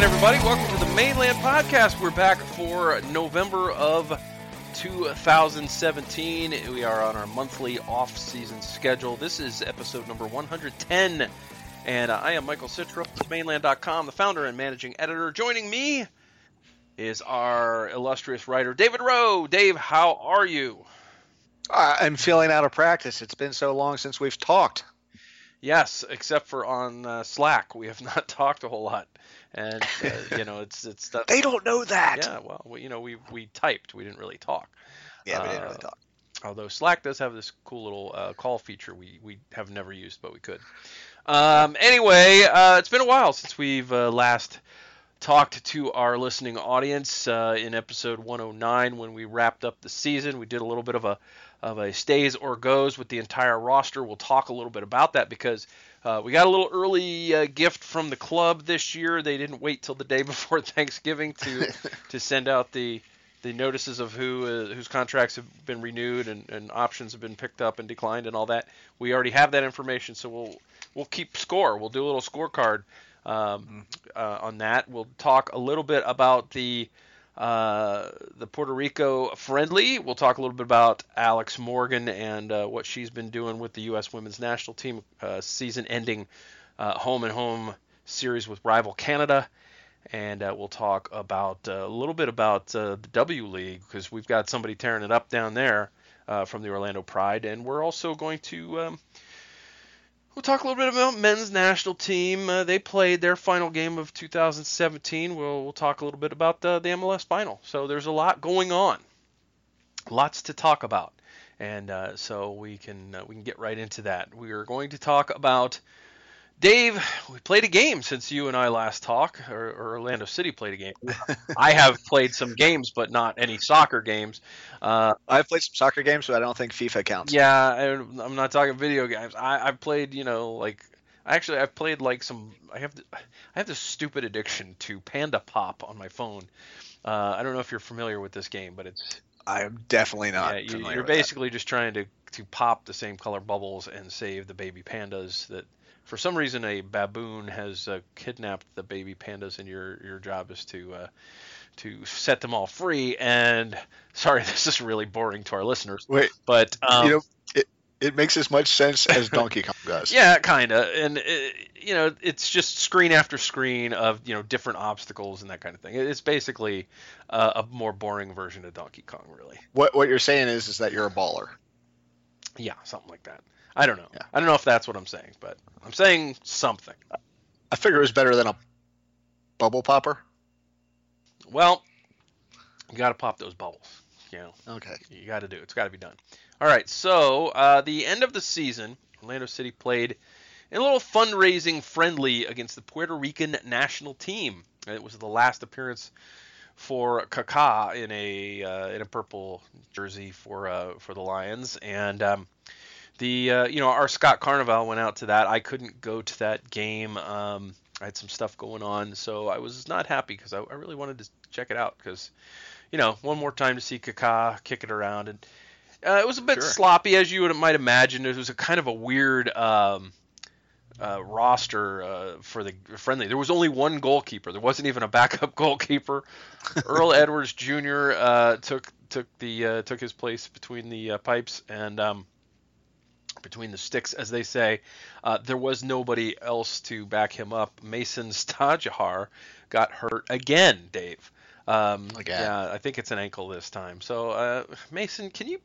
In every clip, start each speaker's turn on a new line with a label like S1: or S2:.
S1: again, everybody. Welcome to the Mane Land Podcast. We're back for November of 2017. We are on our monthly off-season schedule. This is episode number 110, and I am Michael Citro, Mane Land.com, the founder and managing editor. Joining me is our illustrious writer, David Rowe. Dave, how are you?
S2: I'm feeling out of practice. It's been so long since we've talked.
S1: Yes, except for on uh, Slack, we have not talked a whole lot, and uh, you know it's it's stuff.
S2: They don't know that.
S1: Yeah, well, we, you know we we typed, we didn't really talk.
S2: Yeah, we didn't
S1: Uh,
S2: really talk.
S1: Although Slack does have this cool little uh, call feature we we have never used, but we could. Um, anyway, uh, it's been a while since we've uh, last talked to our listening audience uh, in episode 109 when we wrapped up the season. We did a little bit of a of a stays or goes with the entire roster. We'll talk a little bit about that because uh, we got a little early uh, gift from the club this year. They didn't wait till the day before Thanksgiving to to send out the the notices of who uh, whose contracts have been renewed and, and options have been picked up and declined and all that. We already have that information, so we'll we'll keep score. We'll do a little scorecard um, uh, on that. We'll talk a little bit about the the Puerto Rico friendly. We'll talk a little bit about Alex Morgan and uh, what she's been doing with the U.S. Women's National Team uh, season-ending uh, home and home series with rival Canada. And uh, we'll talk about uh, a little bit about the W League because we've got somebody tearing it up down there from the Orlando Pride, and we're also going to um, We'll talk a little bit about men's national team. Uh, they played their final game of 2017. We'll, we'll talk a little bit about the, the MLS final. So there's a lot going on, lots to talk about, and uh, so we can uh, we can get right into that. We are going to talk about Dave. We played a game since you and I last talked, or, or Orlando City played a game. I have played some games, but not any soccer games. Uh,
S2: I've played some soccer games, but I don't think FIFA counts.
S1: yeah, I, I'm not talking video games. I, I've played, you know, like actually I've played like some. I have I have this stupid addiction to Panda Pop on my phone. Uh, I don't know if you're familiar with this game, but it's
S2: I am definitely not.
S1: yeah, you, you're
S2: with that.
S1: basically just trying to to pop the same color bubbles and save the baby pandas that. For some reason, a baboon has uh, kidnapped the baby pandas, and your your job is to uh, to set them all free. And sorry, this is really boring to our listeners,
S2: Wait,
S1: but um,
S2: you know, it, it makes as much sense as Donkey Kong does.
S1: Yeah, kind of, and it, you know, it's just screen after screen of you know different obstacles and that kind of thing. It's basically uh, a more boring version of Donkey Kong, really.
S2: What what you're saying is is that you're a baller.
S1: Yeah, something like that. I don't know.
S2: Yeah.
S1: I don't know if that's what I'm saying, but I'm saying something.
S2: I figure it was better than a bubble popper.
S1: Well, you got to pop those bubbles. You know,
S2: Okay.
S1: you got to do it. It's got to be done. All right. So uh, the end of the season, Orlando City played a little fundraising friendly against the Puerto Rican national team. It was the last appearance for Kaká in a uh, in a purple jersey for uh, for the Lions, and um, the uh, you know our Scott Carnival went out to that. I couldn't go to that game. Um, I had some stuff going on, so I was not happy because I, I really wanted to check it out because you know one more time to see Kaká kick it around and. Uh, it was a bit
S2: Sure.
S1: sloppy, as you would might imagine. It was a kind of a weird um, uh, roster uh, for the friendly. There was only one goalkeeper. There wasn't even a backup goalkeeper. Earl Edwards Jr. Uh, took took the uh, took his place between the uh, pipes and um, between the sticks, as they say. Uh, there was nobody else to back him up. Mason Stajduhar got hurt again, Dave. Um,
S2: Again.
S1: Yeah, I think it's an ankle this time. So, uh, Mason, can you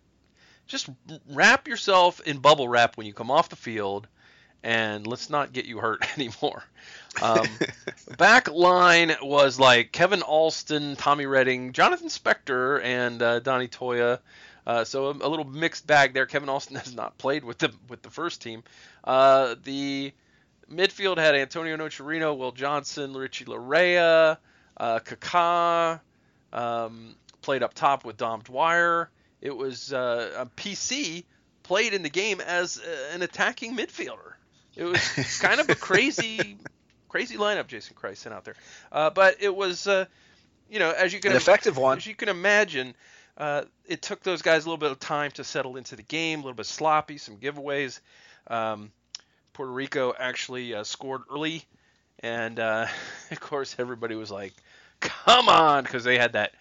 S1: just wrap yourself in bubble wrap when you come off the field, and let's not get you hurt anymore. Um, back line was like Kevin Alston, Tommy Redding, Jonathan Spector, and uh, Donny Toia. Uh, so a, a little mixed bag there. Kevin Alston has not played with the with the first team. Uh, the midfield had Antonio Nocerino, Will Johnson, Richie Laryea, uh, Kaká. Um, played up top with Dom Dwyer. It was uh, a PC played in the game as uh, an attacking midfielder. It was kind of a crazy, crazy lineup Jason Kreis sent out there. Uh, but it was, uh, you know, as you can
S2: An effective one.
S1: as you can imagine, uh, it took those guys a little bit of time to settle into the game, a little bit sloppy, some giveaways. Um, Puerto Rico actually uh, scored early, and uh, of course everybody was like, "Come on," because they had that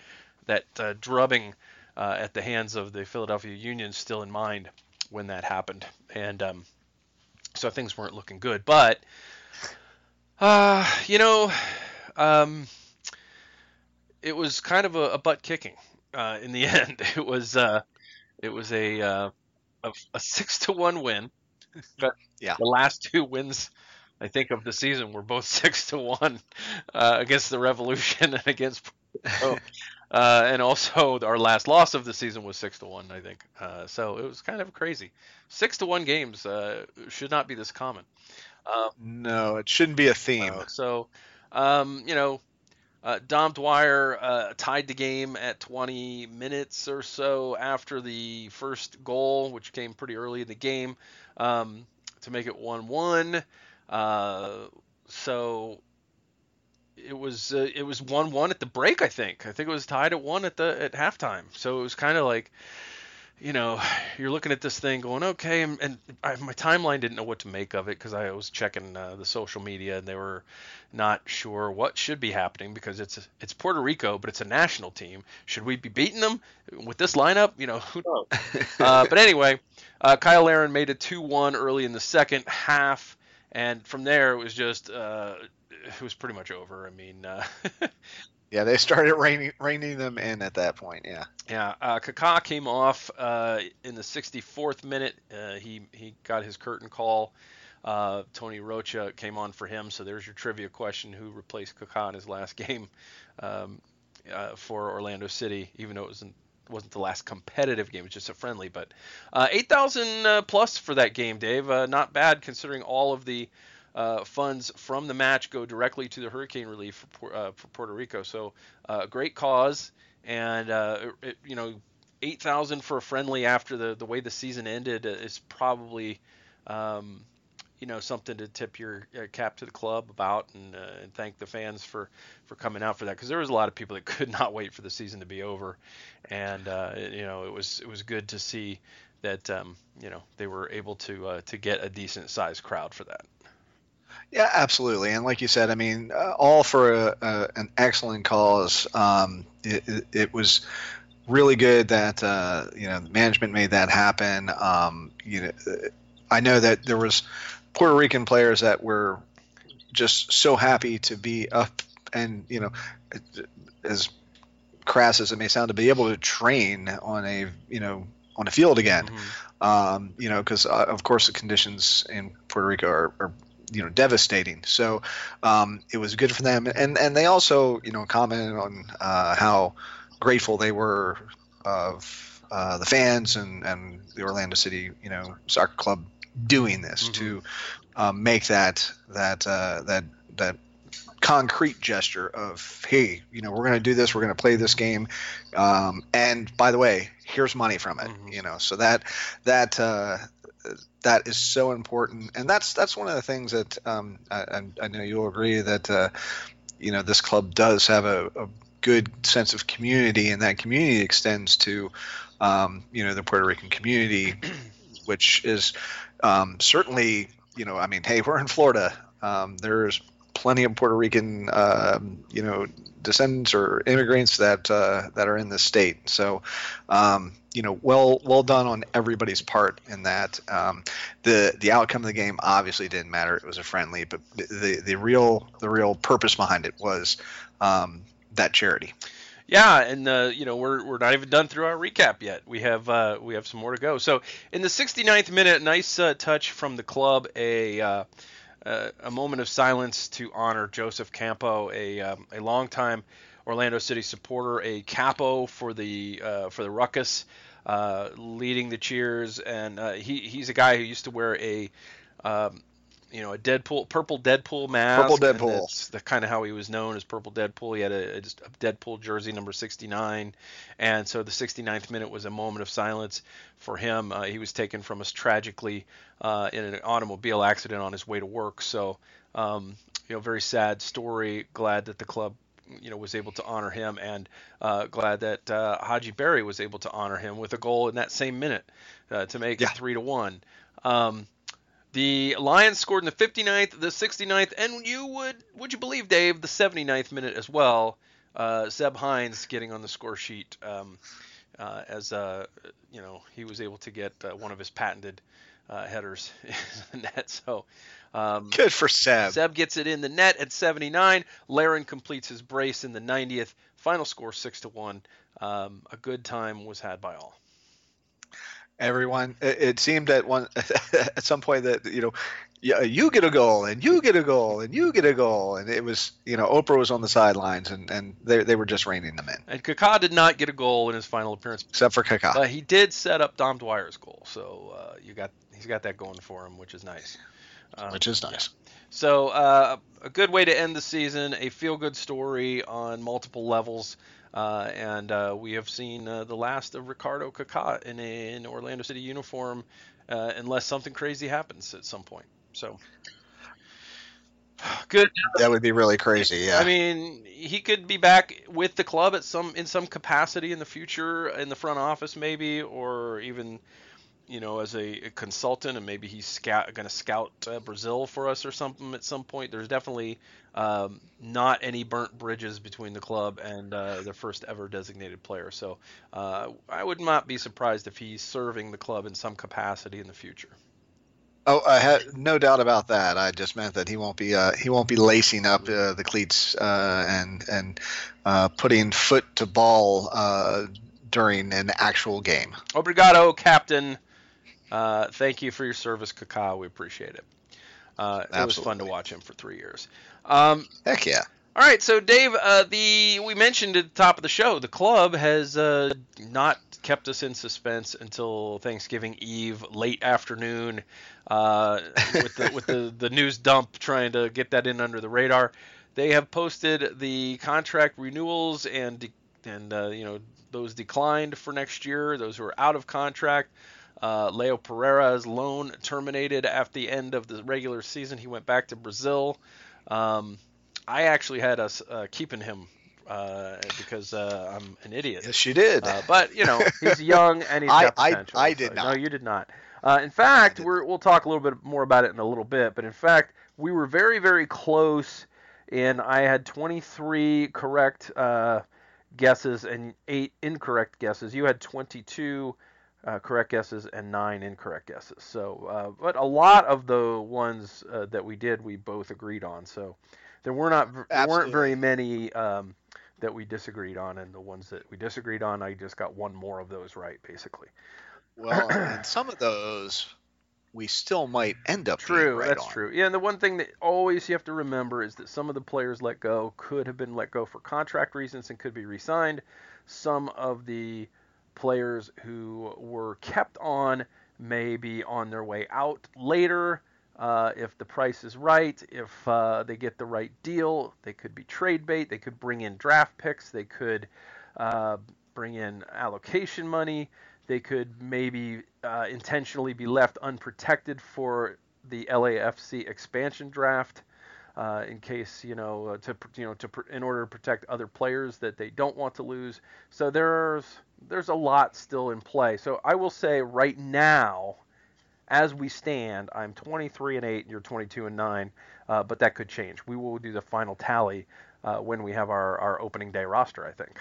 S1: that uh, drubbing uh, at the hands of the Philadelphia Union still in mind when that happened, and um, so things weren't looking good. But uh, you know, um, it was kind of a, a butt kicking uh, in the end. It was uh, it was a, uh, a a six to one win. But
S2: Yeah.
S1: the last two wins, I think, of the season were both six to one uh, against the Revolution and against. Oh, uh, and also our last loss of the season was six to one, I think. Uh, so it was kind of crazy. Six to one games uh, should not be this common. Um,
S2: No, it shouldn't be a theme.
S1: so, um, you know, uh, Dom Dwyer uh, tied the game at 20 minutes or so after the first goal, which came pretty early in the game, um, to make it 1-1. Uh, so it was uh, it was 1-1 at the break, I think. I think it was tied at one at the at halftime. So it was kind of like you know, you're looking at this thing going, okay, and, and I, my timeline didn't know what to make of it because I was checking uh, the social media and they were not sure what should be happening because it's it's Puerto Rico, but it's a national team. Should we be beating them with this lineup? You know, who knows? uh, but anyway, uh, Kyle Larin made it 2-1 early in the second half, and from there it was just uh, it was pretty much over. I mean.
S2: Yeah, they started reining them in at that point. Yeah.
S1: Yeah, uh, Kaká came off uh, in the 64th minute. Uh, he he got his curtain call. Uh, Tony Rocha came on for him. So there's your trivia question: Who replaced Kaká in his last game um, uh, for Orlando City? Even though it wasn't wasn't the last competitive game, it was just a friendly. But uh, 8,000 uh, plus for that game, Dave. Not bad considering all of the uh, funds from the match go directly to the hurricane relief for, uh, for Puerto Rico. So uh, great cause, and uh, it, you know, eight thousand for a friendly after the the way the season ended uh, is probably. Um, you know something to tip your cap to the club about and, uh, and thank the fans for for coming out for that because there was a lot of people that could not wait for the season to be over and uh, you know it was it was good to see that um, you know they were able to uh, to get a decent sized crowd for that
S2: Yeah, absolutely. And like you said, I mean, uh, all for a, a, an excellent cause. Um, it, it, it was really good that uh, you know the management made that happen. Um, you know, I know that there was Puerto Rican players that were just so happy to be up and you know, as crass as it may sound, to be able to train on a you know on a field again
S1: Mhm.
S2: um, you know, because uh, of course the conditions in Puerto Rico are, are you know devastating. So um, it was good for them, and and they also you know commented on uh, how grateful they were of uh, the fans and and the Orlando City you know soccer club doing this
S1: Mhm.
S2: to um, make that that uh, that that concrete gesture of hey you know we're going to do this we're going to play this game um, and by the way here's money from it
S1: Mhm.
S2: you know so that that uh, that is so important. And that's that's one of the things that um, I, I- know you'll agree that uh, you know this club does have a, a good sense of community and that community extends to um, you know the Puerto Rican community which is um, certainly you know I mean hey we're in Florida. Um, there's plenty of Puerto Rican um, you know descendants or immigrants that uh, that are in the state. So um, you know well well done on everybody's part in that um, the the outcome of the game obviously didn't matter it was a friendly but the the, real the real purpose behind it was um, that charity
S1: Yeah, and uh, you know we're we're not even done through our recap yet. We have uh, we have some more to go. So in the 69th minute, nice uh, touch from the club, a uh, uh, a moment of silence to honor Joseph Campo, a um, a longtime Orlando City supporter, a capo for the uh, for the Ruckus, uh, leading the cheers, and uh, he he's a guy who used to wear a um, you know, a Deadpool, purple Deadpool mask.
S2: Purple Deadpool.
S1: That's the kind of how he was known as Purple Deadpool. He had a, a Deadpool jersey number 69, and so the 69th minute was a moment of silence for him. Uh, he was taken from us tragically uh, in an automobile accident on his way to work. So, um, you know, very sad story. Glad that the club you know was able to honor him and uh, glad that uh, Hadji Barry was able to honor him with a goal in that same minute uh, to make
S2: Yeah.
S1: it three to one. Um, The Lions scored in the 59th, the 69th, and you would would you believe, Dave, the 79th minute as well. Uh, Seb Hines getting on the score sheet um, uh, as uh, you know he was able to get uh, one of his patented uh, headers in the net. So um,
S2: Good for Seb.
S1: Seb gets it in the net at 79. Larin completes his brace in the 90th. Final score six to one. Um, a good time was had by all.
S2: Everyone, it, it seemed at one at some point that you know, yeah, you get a goal and you get a goal and you get a goal, and it was you know Oprah was on the sidelines and and they they were just reining them in,
S1: And Kaká did not get a goal in his final appearance,
S2: except for Kaká.
S1: but he did set up Dom Dwyer's goal. So uh, you got he's got that going for him, which is nice. Um,
S2: which is nice.
S1: So uh, a good way to end the season, a feel-good story on multiple levels, uh, and uh, we have seen uh, the last of Ricardo Kaká in an Orlando City uniform, uh, unless something crazy happens at some point. So good.
S2: That would be really crazy. Yeah.
S1: I mean, he could be back with the club at some in some capacity in the future, in the front office maybe, or even you know as a, a consultant, and maybe he's scout, going to scout uh, Brazil for us or something at some point. There's definitely um, not any burnt bridges between the club and uh, the first ever designated player. So uh, I would not be surprised if he's serving the club in some capacity in the future.
S2: Oh, I had no doubt about that. I just meant that he won't be uh, he won't be lacing up uh, the cleats uh, and and uh, putting foot to ball uh, during an actual game.
S1: Obrigado, Captain. Uh, thank you for your service, Kaká. We appreciate it. Uh, it was fun to watch him for three years. Um,
S2: Heck yeah!
S1: all right, so Dave, uh, the we mentioned at the top of the show, the club has uh, not kept us in suspense until Thanksgiving Eve, late afternoon, uh, with the with the, the news dump trying to get that in under the radar. They have posted the contract renewals and de- and uh, you know those declined for next year, those who are out of contract. Uh, Leo Pereira's loan terminated after the end of the regular season. He went back to Brazil. Um, I actually had us uh, keeping him uh, because uh, I'm an idiot.
S2: Yes, you did.
S1: Uh, but you know, he's young and he's
S2: I-
S1: got
S2: I-
S1: potential.
S2: I did
S1: so-
S2: not.
S1: No, you did not. Uh, in fact, we're, we'll talk a little bit more about it in a little bit. But in fact, we were very, very close, and I had 23 correct uh, guesses and eight incorrect guesses. You had 22 uh, correct guesses and nine incorrect guesses. So, uh, but a lot of the ones uh, that we did, we both agreed on. So there were not there weren't very many um, that we disagreed on, and the ones that we disagreed on, I just got one more of those right, basically.
S2: well, and some of those we still might end up
S1: True,
S2: right
S1: that's
S2: on.
S1: true. Yeah, and the one thing that always you have to remember is that some of the players let go could have been let go for contract reasons and could be re-signed. Some of the players who were kept on may be on their way out later. Uh, if the price is right, if uh, they get the right deal, they could be trade bait. They could bring in draft picks. They could uh, bring in allocation money. They could maybe uh, intentionally be left unprotected for the LAFC expansion draft, uh, in case you know to you know to in order to protect other players that they don't want to lose. So there's there's a lot still in play. So I will say right now, as we stand, I'm 23 and 8, and you're 22 and 9, uh, but that could change. We will do the final tally uh, when we have our, our opening day roster, I think.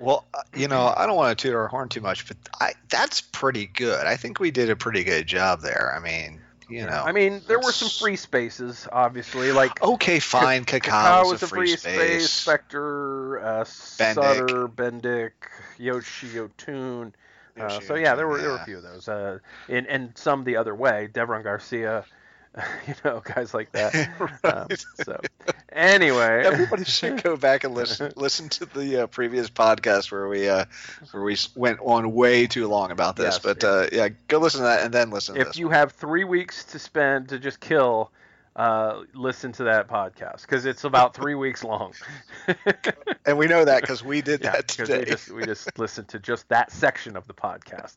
S2: Well, uh, you know, I don't want to toot our horn too much, but I, that's pretty good. I think we did a pretty good job there. I mean, you know.
S1: I mean, there were some free spaces, obviously, like
S2: Okay, fine.
S1: Kaká was a free space, Spector, uh, Sutter, Bendik, Yoshi Yotun. Uh, so yeah, there were there were a few of those, uh, and and some the other way. Devron Garcia, you know, guys like that. Um, so anyway,
S2: Everybody should go back and listen listen to the uh, previous podcast where we uh, where we went on way too long about this.
S1: Yes,
S2: but
S1: yeah.
S2: uh, yeah, go listen to that and then listen to
S1: if you have three weeks to spend to just kill, uh, listen to that podcast because it's about three weeks long.
S2: and we know that because we did
S1: yeah,
S2: that today,
S1: we just we just listened to just that section of the podcast,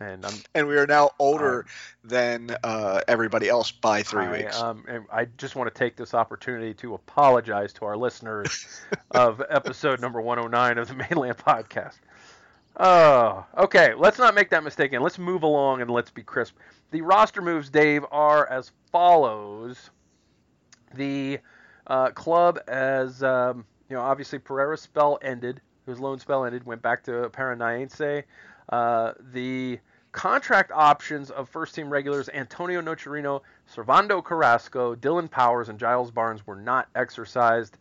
S1: and I'm
S2: and we are now older than uh, everybody else by three
S1: I,
S2: weeks.
S1: Um, and I just want to take this opportunity to apologize to our listeners of episode number 109 of the Mane Land Podcast. Oh, okay. Let's not make that mistake and Let's move along and let's be crisp. The roster moves, Dave, are as follows. The uh, club, as um, you know, obviously Pereira's spell ended, his loan spell ended, went back to Paranaense. Uh, the contract options of first team regulars Antonio Nocerino, Servando Carrasco, Dillon Powers, and Giles Barnes were not exercised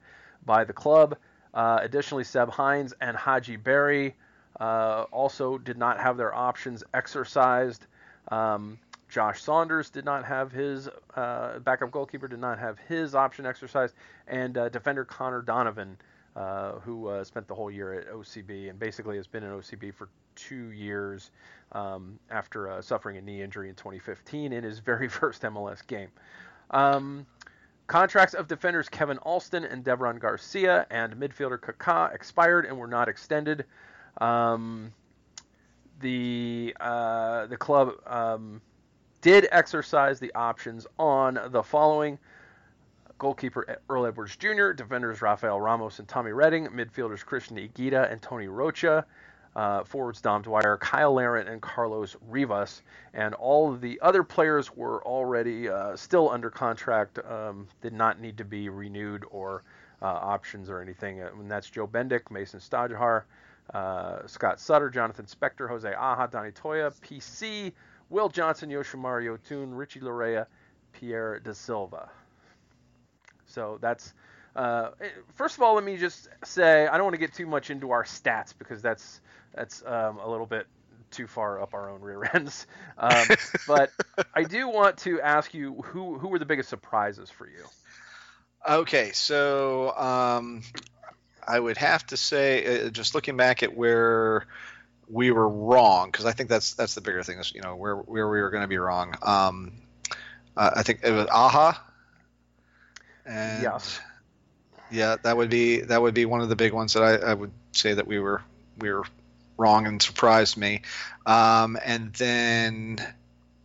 S1: by the club. Uh, additionally, Seb Hines and Hadji Barry uh, also did not have their options exercised. Um, Josh Saunders did not have his uh, backup goalkeeper did not have his option exercised, and uh, defender Connor Donovan, uh, who uh, spent the whole year at OCB and basically has been in OCB for two years um, after uh, suffering a knee injury in 2015 in his very first MLS game. Um, contracts of defenders Kevin Alston and Devron Garcia and midfielder Kaká expired and were not extended. Um, the uh, the club um, did exercise the options on the following goalkeeper Earl Edwards Jr., defenders Rafael Ramos and Tommy Redding, midfielders Cristian Higuita and Tony Rocha, uh, forwards Dom Dwyer, Kyle Larin, and Carlos Rivas. And all of the other players were already uh, still under contract, um, did not need to be renewed or uh, options or anything. And that's Joe Bendik, Mason Stajduhar, uh, Scott Sutter, Jonathan Spector, Jose Aja, Donny Toia, PC, Will Johnson, Yoshimar Yotun, Richie Laryea, Pierre Da Silva. So that's uh, first of all, let me just say I don't want to get too much into our stats because that's that's um, a little bit too far up our own rear ends. Um, but I do want to ask you who who were the biggest surprises for you?
S2: Okay, so um, I would have to say, uh, just looking back at where we were wrong, because I think that's that's the bigger thing is you know where where we were going to be wrong. Um, uh, I think it was Aja. And
S1: yes.
S2: Yeah, that would be that would be one of the big ones that I, I would say that we were we were wrong and surprised me. Um, and then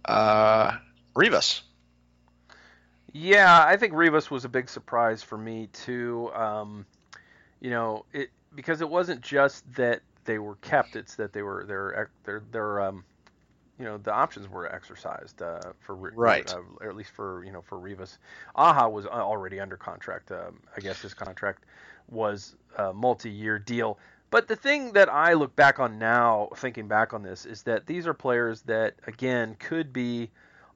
S2: uh, Rivas.
S1: Yeah, I think Rivas was a big surprise for me too. Um, you know, it because it wasn't just that they were kept; it's that they were they're they're they're um, you know the options were exercised uh, for
S2: right,
S1: uh, or at least for you know for Rivas. Aja was already under contract. Um, I guess his contract was a multi-year deal. But the thing that I look back on now, thinking back on this, is that these are players that again could be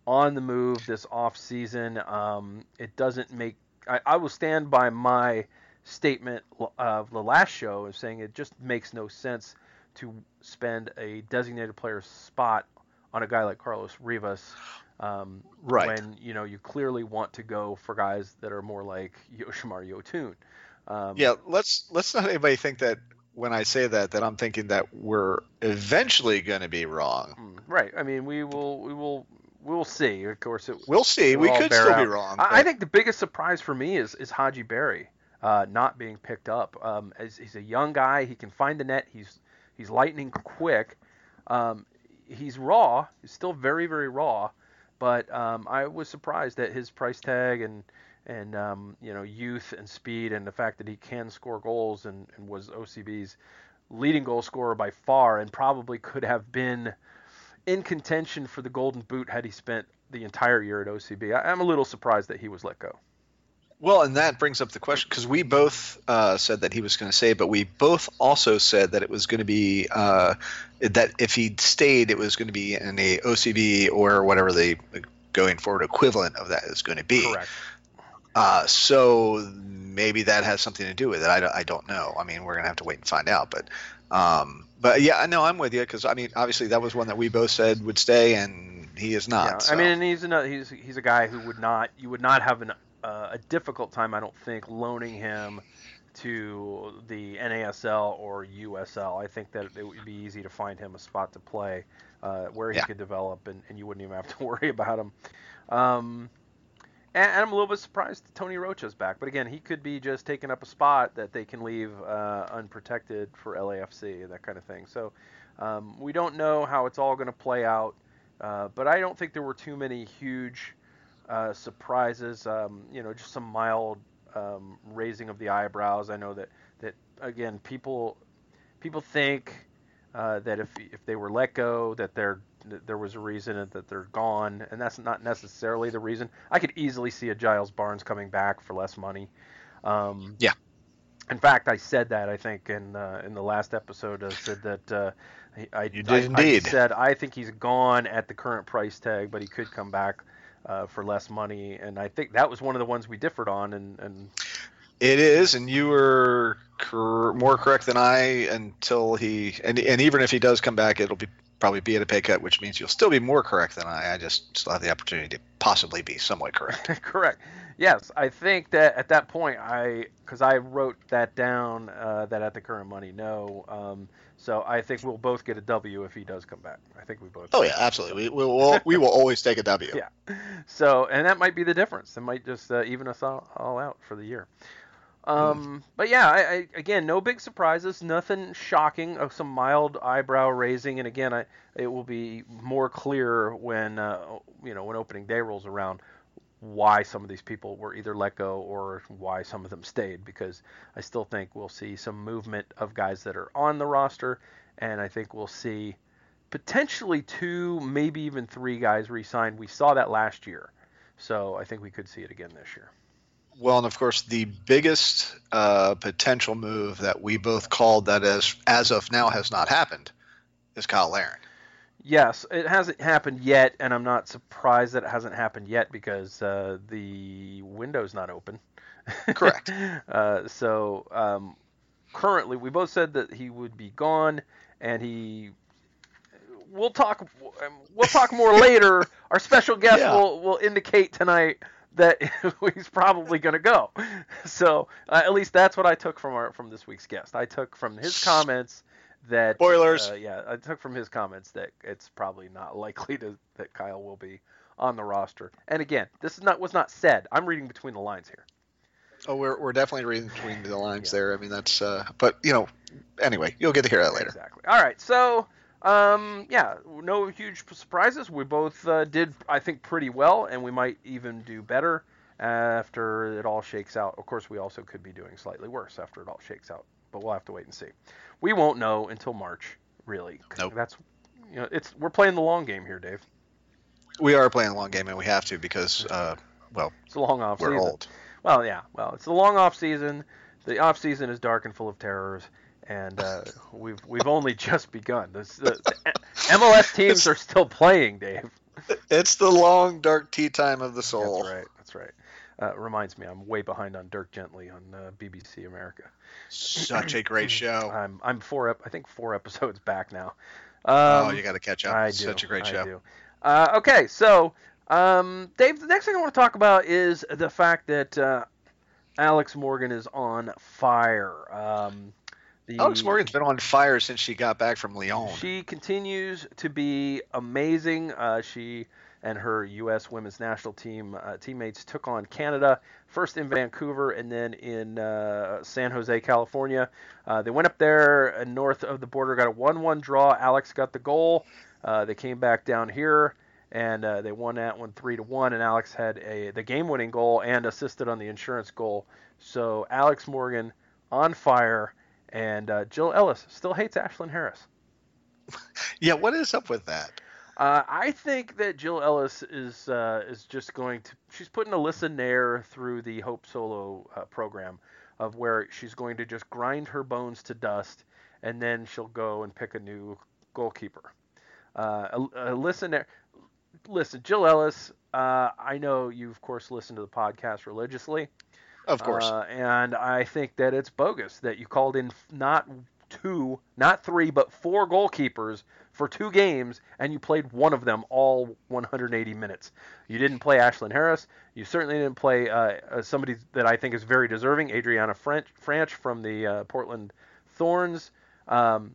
S1: on the move this off season. Um, it doesn't make. I, I will stand by my statement of the last show of saying it just makes no sense to spend a designated player spot on a guy like Carlos Rivas. Um,
S2: right.
S1: When you know you clearly want to go for guys that are more like Yoshimar Yotun.
S2: Um, yeah, let's let's not anybody think that when I say that that I'm thinking that we're eventually going to be wrong.
S1: Hmm, right. I mean, we will we will we will see. Of course, it,
S2: we'll see. We could still
S1: out.
S2: be wrong.
S1: I, I, think the biggest surprise for me is is Hadji Barry uh, not being picked up. Um, as, he's a young guy. He can find the net. He's he's lightning quick. Um, he's raw. He's still very very raw, but um, I was surprised at his price tag and and um, you know youth and speed and the fact that he can score goals and, and was OCB's leading goal scorer by far and probably could have been in contention for the Golden Boot had he spent the entire year at OCB. I, I'm a little surprised that he was let go.
S2: Well, and that brings up the question because we both uh, said that he was going to say, but we both also said that it was going to be uh, that if he stayed, it was going to be in a OCB or whatever the going forward equivalent of that is going to be.
S1: Correct.
S2: Uh, so maybe that has something to do with it. I don't, I don't know. I mean, we're going to have to wait and find out. But um, but yeah, I know I'm with you because I mean, obviously that was one that we both said would stay, and he is not.
S1: Yeah,
S2: so.
S1: I mean, he's another, he's he's a guy who would not you would not have an uh, a difficult time, I don't think, loaning him to the NASL or USL. I think that it would be easy to find him a spot to play uh, where he
S2: yeah.
S1: could develop, and, and, you wouldn't even have to worry about him. Um, and, and, I'm a little bit surprised Tony Rocha's back, but again, he could be just taking up a spot that they can leave uh, unprotected for LAFC and that kind of thing. So um, we don't know how it's all going to play out, uh, but I don't think there were too many huge uh, surprises. Um, you know, just some mild um, raising of the eyebrows. I know that that again, people people think uh, that if if they were let go, that there there was a reason that they're gone, and that's not necessarily the reason. I could easily see a Giles Barnes coming back for less money. Um,
S2: yeah.
S1: In fact, I said that I think in uh, in the last episode. I said that uh, I,
S2: you did
S1: I,
S2: indeed.
S1: I said I think he's gone at the current price tag, but he could come back uh, for less money, and I think that was one of the ones we differed on, and, and
S2: it is, and you were cor- more correct than I until he, and and even if he does come back, it'll be probably be at a pay cut, which means you'll still be more correct than I. I just still have the opportunity to possibly be somewhat correct.
S1: correct. Yes, I think that at that point, I because I wrote that down uh, that at the current money, no. Um, so I think we'll both get a W if he does come back. I think we both.
S2: Oh yeah, absolutely. We we will we will always take a W.
S1: yeah. So and that might be the difference. It might just uh, even us all, all out for the year. Um, but yeah, I, I, again, no big surprises, nothing shocking. Uh, some mild eyebrow raising, and again, I, it will be more clear when uh, you know when opening day rolls around why some of these people were either let go or why some of them stayed. Because I still think we'll see some movement of guys that are on the roster, and I think we'll see potentially two, maybe even three guys re-signed. We saw that last year, so I think we could see it again this year.
S2: Well, and of course, the biggest uh, potential move that we both called that as as of now has not happened is Kyle Larin.
S1: Yes, it hasn't happened yet, and I'm not surprised that it hasn't happened yet because uh, the window's not open.
S2: Correct.
S1: uh, so um, currently, we both said that he would be gone, and he. We'll talk. We'll talk more later. Our special guest
S2: Yeah.
S1: will will indicate tonight that he's probably going to go. So uh, at least that's what I took from our from this week's guest. I took from his comments that
S2: Spoilers.
S1: uh, yeah, I took from his comments that it's probably not likely to, that Kyle will be on the roster. And again, this is not was not said. I'm reading between the lines here.
S2: Oh, we're, we're definitely reading between the lines there. I mean, that's, uh, but, you know, anyway, you'll get to hear that later.
S1: Exactly. All right. So, um, yeah, no huge surprises. We both uh, did, I think, pretty well, and we might even do better after it all shakes out. Of course, we also could be doing slightly worse after it all shakes out, but we'll have to wait and see. We won't know until March, really.
S2: Nope.
S1: That's, you know, it's we're playing the long game here, Dave.
S2: We are playing the long game, and we have to because, uh, well,
S1: It's a long off
S2: we're
S1: season.
S2: old.
S1: Well, yeah. Well, it's the long off season. The off season is dark and full of terrors, and uh, we've we've only just begun. This, the, the MLS teams are still playing, Dave.
S2: It's the long, dark tea time of the soul.
S1: That's right. That's right. Uh, reminds me, I'm way behind on Dirk Gently on uh, BBC America.
S2: Such a great show.
S1: I'm I'm four ep- I think four episodes back now.
S2: oh,
S1: Um,
S2: you got to catch up.
S1: I do.
S2: Such a great
S1: I
S2: show.
S1: do. Uh, okay, so um, Dave, the next thing I want to talk about is the fact that uh, Alex Morgan is on fire. Um, the,
S2: Alex Morgan's been on fire since she got back from Lyon.
S1: She continues to be amazing. Uh, she and her U.S. women's national team uh, teammates took on Canada first in Vancouver and then in uh, San Jose, California. Uh, they went up there uh, north of the border, got a 1-1 draw. Alex got the goal. Uh, they came back down here and uh, they won that one three to one. And Alex had a the game-winning goal and assisted on the insurance goal. So Alex Morgan on fire, and Jill Ellis still hates Ashlyn Harris.
S2: Yeah, what is up with that?
S1: Uh, I think that Jill Ellis is uh, is just going to. She's putting Alyssa Naeher through the Hope Solo uh, program, of where she's going to just grind her bones to dust, and then she'll go and pick a new goalkeeper. Uh, Alyssa Naeher, listen, Jill Ellis. Uh, I know you, of course, listen to the podcast religiously.
S2: Of course.
S1: Uh, and I think that it's bogus that you called in not two, not three, but four goalkeepers for two games, and you played one of them all 180 minutes. You didn't play Ashlyn Harris. You certainly didn't play uh, uh, somebody that I think is very deserving, Adrianna French, Franch from the uh, Portland Thorns. Um,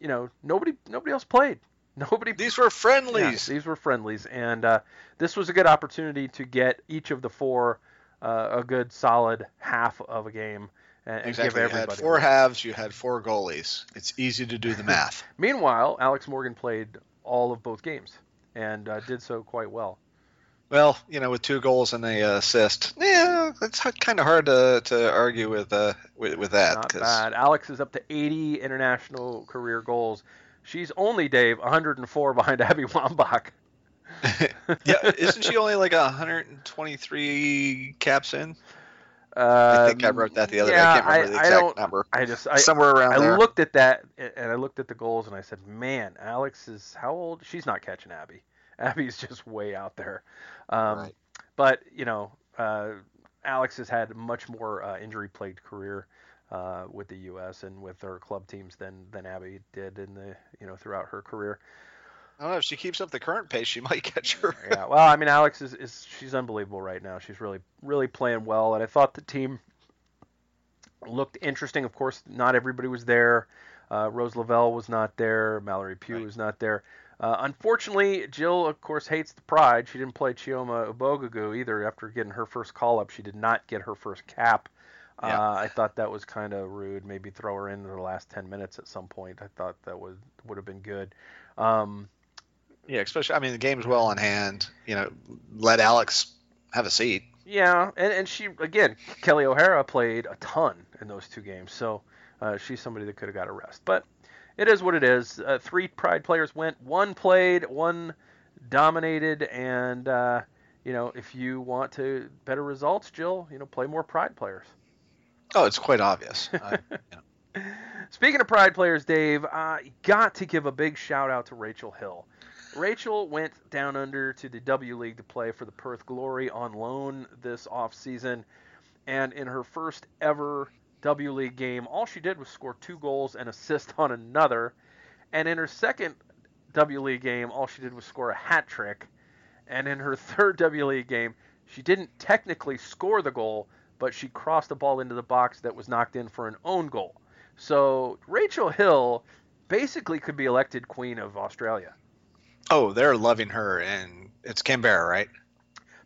S1: you know, nobody nobody else played. Nobody
S2: These were
S1: yeah,
S2: friendlies.
S1: these were friendlies, and uh, this was a good opportunity to get each of the four uh, a good solid half of a game and, and give
S2: exactly. You had four halves. You had four goalies. It's easy to do the math.
S1: Meanwhile, Alex Morgan played all of both games and uh, did so quite well.
S2: Well, you know, with two goals and a uh, assist, yeah, it's kind of hard to, to argue with uh with, with that.
S1: Not
S2: 'cause-
S1: bad. Alex is up to 80 international career goals. She's only Dave 104 behind Abby Wambach.
S2: yeah, isn't she only like 123 caps in?
S1: Uh,
S2: I think I wrote that the other
S1: yeah,
S2: day. I can't remember the
S1: I
S2: exact
S1: don't-
S2: number.
S1: I just I,
S2: Somewhere around
S1: I
S2: there.
S1: looked at that and I looked at the goals and I said, "Man, Alex is how old? She's not catching Abby. Abby's just way out there." Um,
S2: Right.
S1: But you know, uh, Alex has had a much more uh, injury-plagued career uh, with the U.S. and with her club teams than than Abby did in the you know throughout her career.
S2: I don't know if she keeps up the current pace, she might catch her.
S1: yeah, well, I mean, Alex is, is she's unbelievable right now. She's really really playing well, and I thought the team looked interesting. Of course, not everybody was there. Uh, Rose Lavelle was not there. Mallory Pugh
S2: Right.
S1: was not there. Uh, unfortunately, Jill, of course, hates the Pride. She didn't play Chioma Ubogagu either. After getting her first call up, she did not get her first cap.
S2: Yeah.
S1: Uh, I thought that was kind of rude. Maybe throw her in the last 10 minutes at some point. I thought that would would have been good. Um,
S2: Yeah, especially. I mean, the game's well in hand. You know, let Alex have a seat.
S1: Yeah, and, and she again, Kelly O'Hara played a ton in those two games, so uh, she's somebody that could have got a rest. But it is what it is. Uh, three Pride players went, one played, one dominated, and uh, you know if you want to better results, Jill, you know play more Pride players.
S2: Oh, it's quite obvious. I,
S1: Speaking of Pride players, Dave, uh, got to give a big shout out to Rachel Hill. Rachel went down under to the W League to play for the Perth Glory on loan this offseason. And in her first ever W League game, all she did was score two goals and assist on another. And in her second W League game, all she did was score a hat trick. And in her third W League game, she didn't technically score the goal, but she crossed a ball into the box that was knocked in for an own goal. So Rachel Hill basically could be elected Queen of Australia.
S2: Oh, they're loving her, and it's Canberra, right?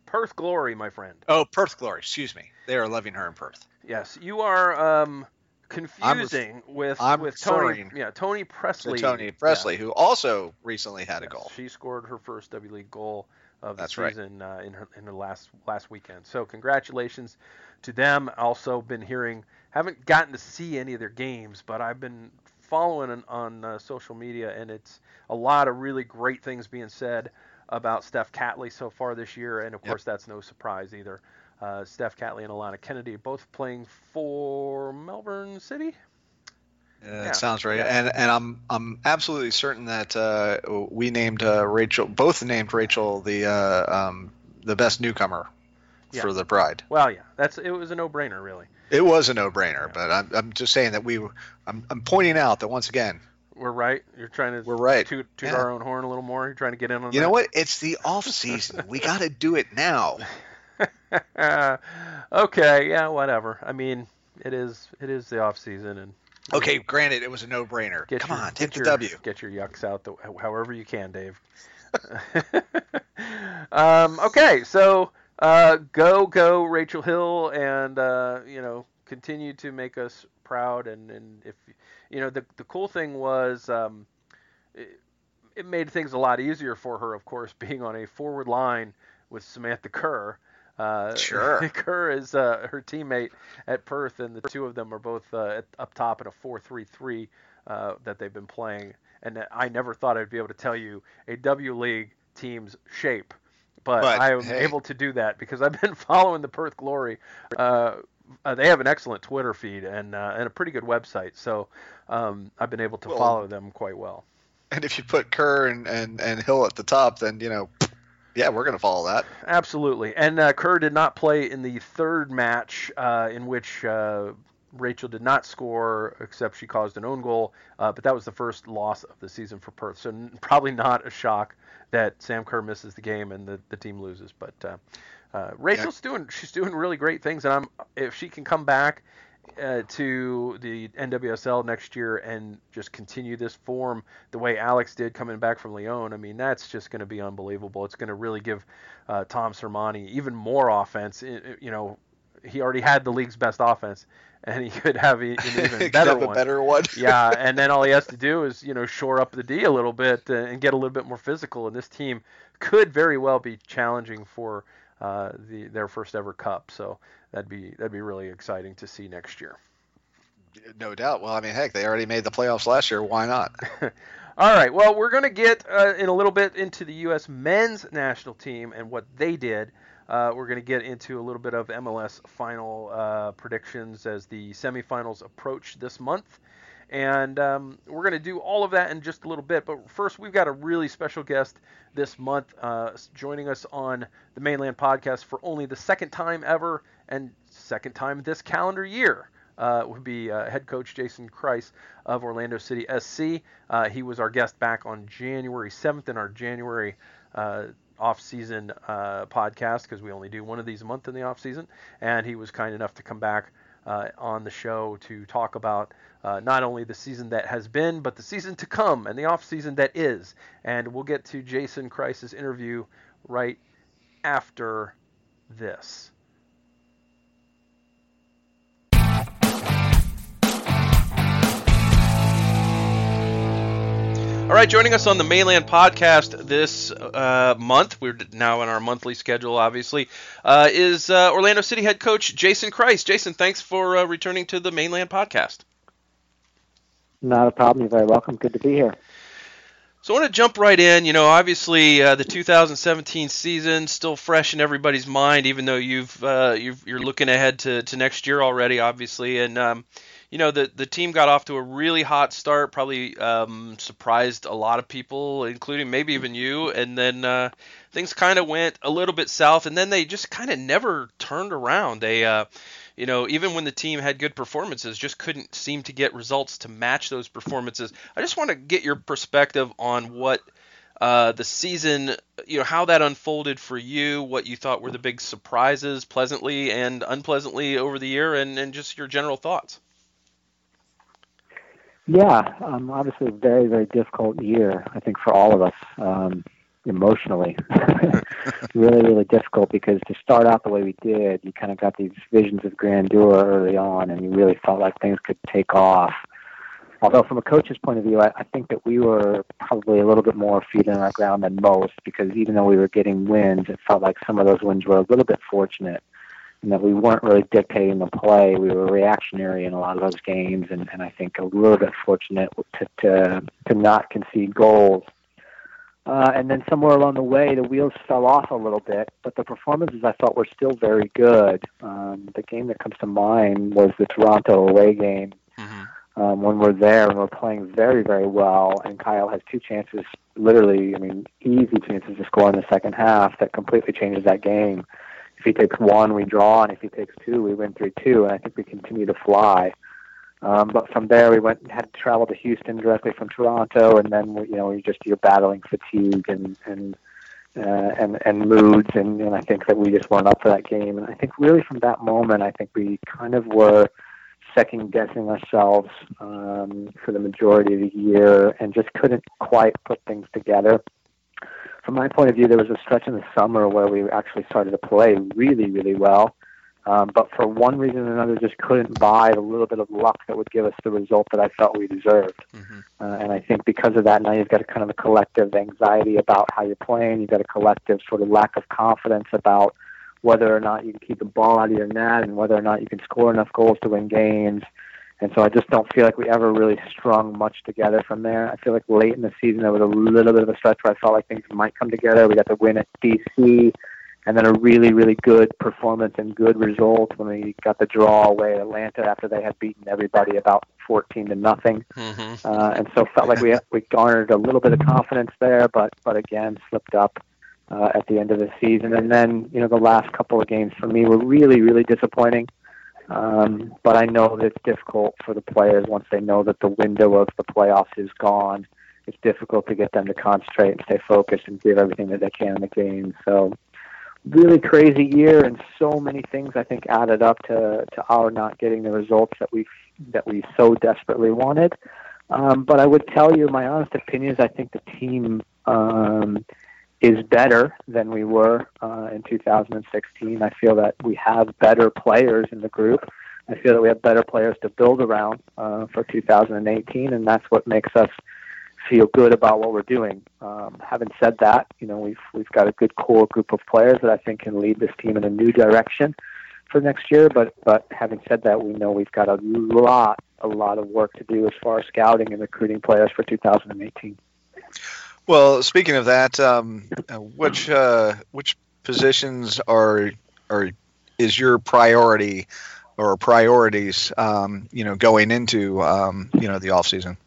S1: Perth Glory, my friend.
S2: Oh, Perth Glory. Excuse me. They are loving her in Perth.
S1: Yes, you are um, confusing with
S2: I'm
S1: with Tony. Yeah,
S2: Toni
S1: Pressley.
S2: Tony
S1: Yeah.
S2: Presley, who also recently had a goal.
S1: She scored her first W League goal of the
S2: That's right.
S1: season uh, in her in her last last weekend. So congratulations to them. Also been hearing, haven't gotten to see any of their games, but I've been following on, on uh, social media, and it's a lot of really great things being said about Steph Catley so far this year, and of
S2: Yep.
S1: course that's no surprise either. Uh, Steph Catley and Alanna Kennedy both playing for Melbourne City.
S2: Uh,
S1: Yeah.
S2: That sounds right. And and I'm I'm absolutely certain that uh, we named uh, Rachel, both named Rachel the uh, um, the best newcomer
S1: Yeah.
S2: for the Pride.
S1: Well, yeah, that's it was a no-brainer really.
S2: It was a no-brainer,
S1: Yeah.
S2: but I'm, I'm just saying that we. I'm, I'm pointing out that once again,
S1: We're right. You're trying to
S2: We're right.
S1: toot, toot
S2: Yeah.
S1: our own horn a little more. You're trying to get in on
S2: you
S1: that.
S2: know what? It's the off season. we got to do it now.
S1: okay, yeah, whatever. I mean, it is it is the off season and
S2: Okay, granted, it was a no-brainer. Come
S1: your,
S2: on, take
S1: get
S2: the
S1: your,
S2: W.
S1: Get your yucks out the, however you can, Dave. um, okay, so uh, go go Rachel Hill and uh, you know continue to make us proud and, and if you know the the cool thing was um, it, it made things a lot easier for her of course being on a forward line with Samantha Kerr. Uh,
S2: Sure.
S1: Kerr is uh, her teammate at Perth, and the two of them are both uh, at, up top in a 4-3-3 uh, that they've been playing. And I never thought I'd be able to tell you a W League team's shape, but,
S2: But,
S1: I am
S2: hey.
S1: able to do that because I've been following the Perth Glory. Uh, uh, they have an excellent Twitter feed and uh, and a pretty good website, so um, I've been able to
S2: Well-
S1: follow them quite well.
S2: And if you put Kerr and, and, and Hill at the top, then you know, yeah, we're gonna follow that.
S1: Absolutely. And uh, Kerr did not play in the third match, uh, in which uh, Rachel did not score, except she caused an own goal. Uh, but that was the first loss of the season for Perth. So n- probably not a shock that Sam Kerr misses the game and the, the team loses. But uh, uh, Rachel's doing she's doing really great things, and I'm if she can come back uh, to the NWSL next year and just continue this form the way Alex did coming back from Lyon, I mean that's just going to be unbelievable. It's going to really give uh, Tom Sermanni even more offense. You know, he already had the league's best offense, and he could have an even better one.
S2: better one.
S1: yeah, and then all he has to do is you know shore up the D a little bit uh, and get a little bit more physical. And this team could very well be challenging for uh, the their first ever cup. So that'd be that'd be really exciting to see next year.
S2: No doubt. Well, I mean, heck, they already made the playoffs last year. Why not?
S1: All right. Well, we're going to get uh, in a little bit into the U.S. men's national team and what they did. Uh, we're going to get into a little bit of MLS final uh, predictions as the semifinals approach this month. And um, we're going to do all of that in just a little bit. But first, we've got a really special guest this month uh, joining us on the Mane Land Podcast for only the second time ever and second time this calendar year uh, would be uh, head coach Jason Kreis of Orlando City SC. Uh, he was our guest back on January 7th in our January uh, off-season uh, podcast because we only do one of these a month in the off-season, and he was kind enough to come back uh, on the show to talk about not only the season that has been, but the season to come and the off-season that is. And we'll get to Jason Kreis's interview right after this. All right, joining us on the Mane Land podcast this uh, month, we're now in our monthly schedule, obviously, uh, is uh, Orlando City head coach Jason Kreis. Jason, thanks for uh, returning to the Mane Land podcast.
S3: Not a problem. You're very welcome. Good to be here.
S1: So I want to jump right in. You know, obviously uh, the 2017 season still fresh in everybody's mind, even though you've, uh, you are looking ahead to, to next year already, obviously, and um, you know the the team got off to a really hot start, probably um, surprised a lot of people, including maybe even you. And then uh, things kind of went a little bit south, and then they just kind of never turned around. They, uh, you know, even when the team had good performances, just couldn't seem to get results to match those performances. I just want to get your perspective on what. Uh, the season, you know, how that unfolded for you, what you thought were the big surprises, pleasantly and unpleasantly over the year, and, and just your general thoughts.
S3: Yeah, um, obviously a very, very difficult year, I think, for all of us um, emotionally. really, really difficult because to start out the way we did, you kind of got these visions of grandeur early on, and you really felt like things could take off. Although, from a coach's point of view, I, I think that we were probably a little bit more feet on our ground than most because even though we were getting wins, it felt like some of those wins were a little bit fortunate and that we weren't really dictating the play. We were reactionary in a lot of those games, and, and I think a little bit fortunate to to, to not concede goals. Uh, and then somewhere along the way, the wheels fell off a little bit, but the performances I thought were still very good. Um, the game that comes to mind was the Toronto away game. Mm-hmm. Um, when we're there and we're playing very, very well, and Kyle has two chances, literally, I mean, easy chances to score in the second half that completely changes that game he takes one, we draw, and if he takes two, we win three two. And I think we continue to fly. Um, but from there, we went and had to travel to Houston directly from Toronto, and then you know we just you're battling fatigue and and uh, and and moods, and, and I think that we just weren't up for that game. And I think really from that moment, I think we kind of were second guessing ourselves um, for the majority of the year, and just couldn't quite put things together from my point of view, there was a stretch in the summer where we actually started to play really, really well. Um, but for one reason or another, just couldn't buy the little bit of luck that would give us the result that I felt we deserved. Mm-hmm. Uh, and I think because of that, now you've got a kind of a collective anxiety about how you're playing. You've got a collective sort of lack of confidence about whether or not you can keep the ball out of your net and whether or not you can score enough goals to win games. And so I just don't feel like we ever really strung much together from there. I feel like late in the season there was a little bit of a stretch where I felt like things might come together. We got the win at DC, and then a really, really good performance and good result when we got the draw away at Atlanta after they had beaten everybody about 14 to nothing. Mm-hmm. Uh, and so felt like we we garnered a little bit of confidence there, but but again slipped up. Uh, at the end of the season, and then you know the last couple of games for me were really, really disappointing. Um, but I know that it's difficult for the players once they know that the window of the playoffs is gone. It's difficult to get them to concentrate and stay focused and give everything that they can in the game. So, really crazy year, and so many things I think added up to to our not getting the results that we that we so desperately wanted. Um, but I would tell you, my honest opinion is I think the team um, is better than we were uh, in 2016. I feel that we have better players in the group. I feel that we have better players to build around uh, for 2018, and that's what makes us feel good about what we're doing. Um, having said that, you know we've we've got a good core group of players that I think can lead this team in a new direction for next year. But but having said that, we know we've got a lot a lot of work to do as far as scouting and recruiting players for 2018.
S2: Well, speaking of that, um, which uh, which positions are are is your priority or priorities, um, you know, going into um, you know the off season?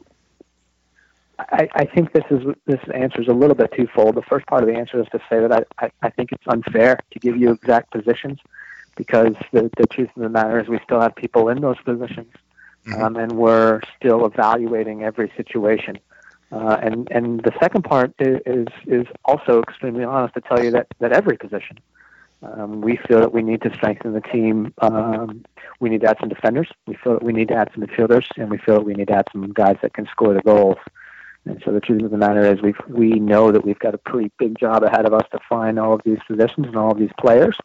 S3: I, I think this is this answer is a little bit twofold. The first part of the answer is to say that I, I, I think it's unfair to give you exact positions because the, the truth of the matter is we still have people in those positions, mm-hmm. um, and we're still evaluating every situation. Uh, and and the second part is, is, also extremely honest to tell you that that every position um, we feel that we need to strengthen the team. Um, we need to add some defenders. We feel that we need to add some midfielders, and we feel that we need to add some guys that can score the goals. And so the truth of the matter is, we we know that we've got a pretty big job ahead of us to find all of these positions and all of these players.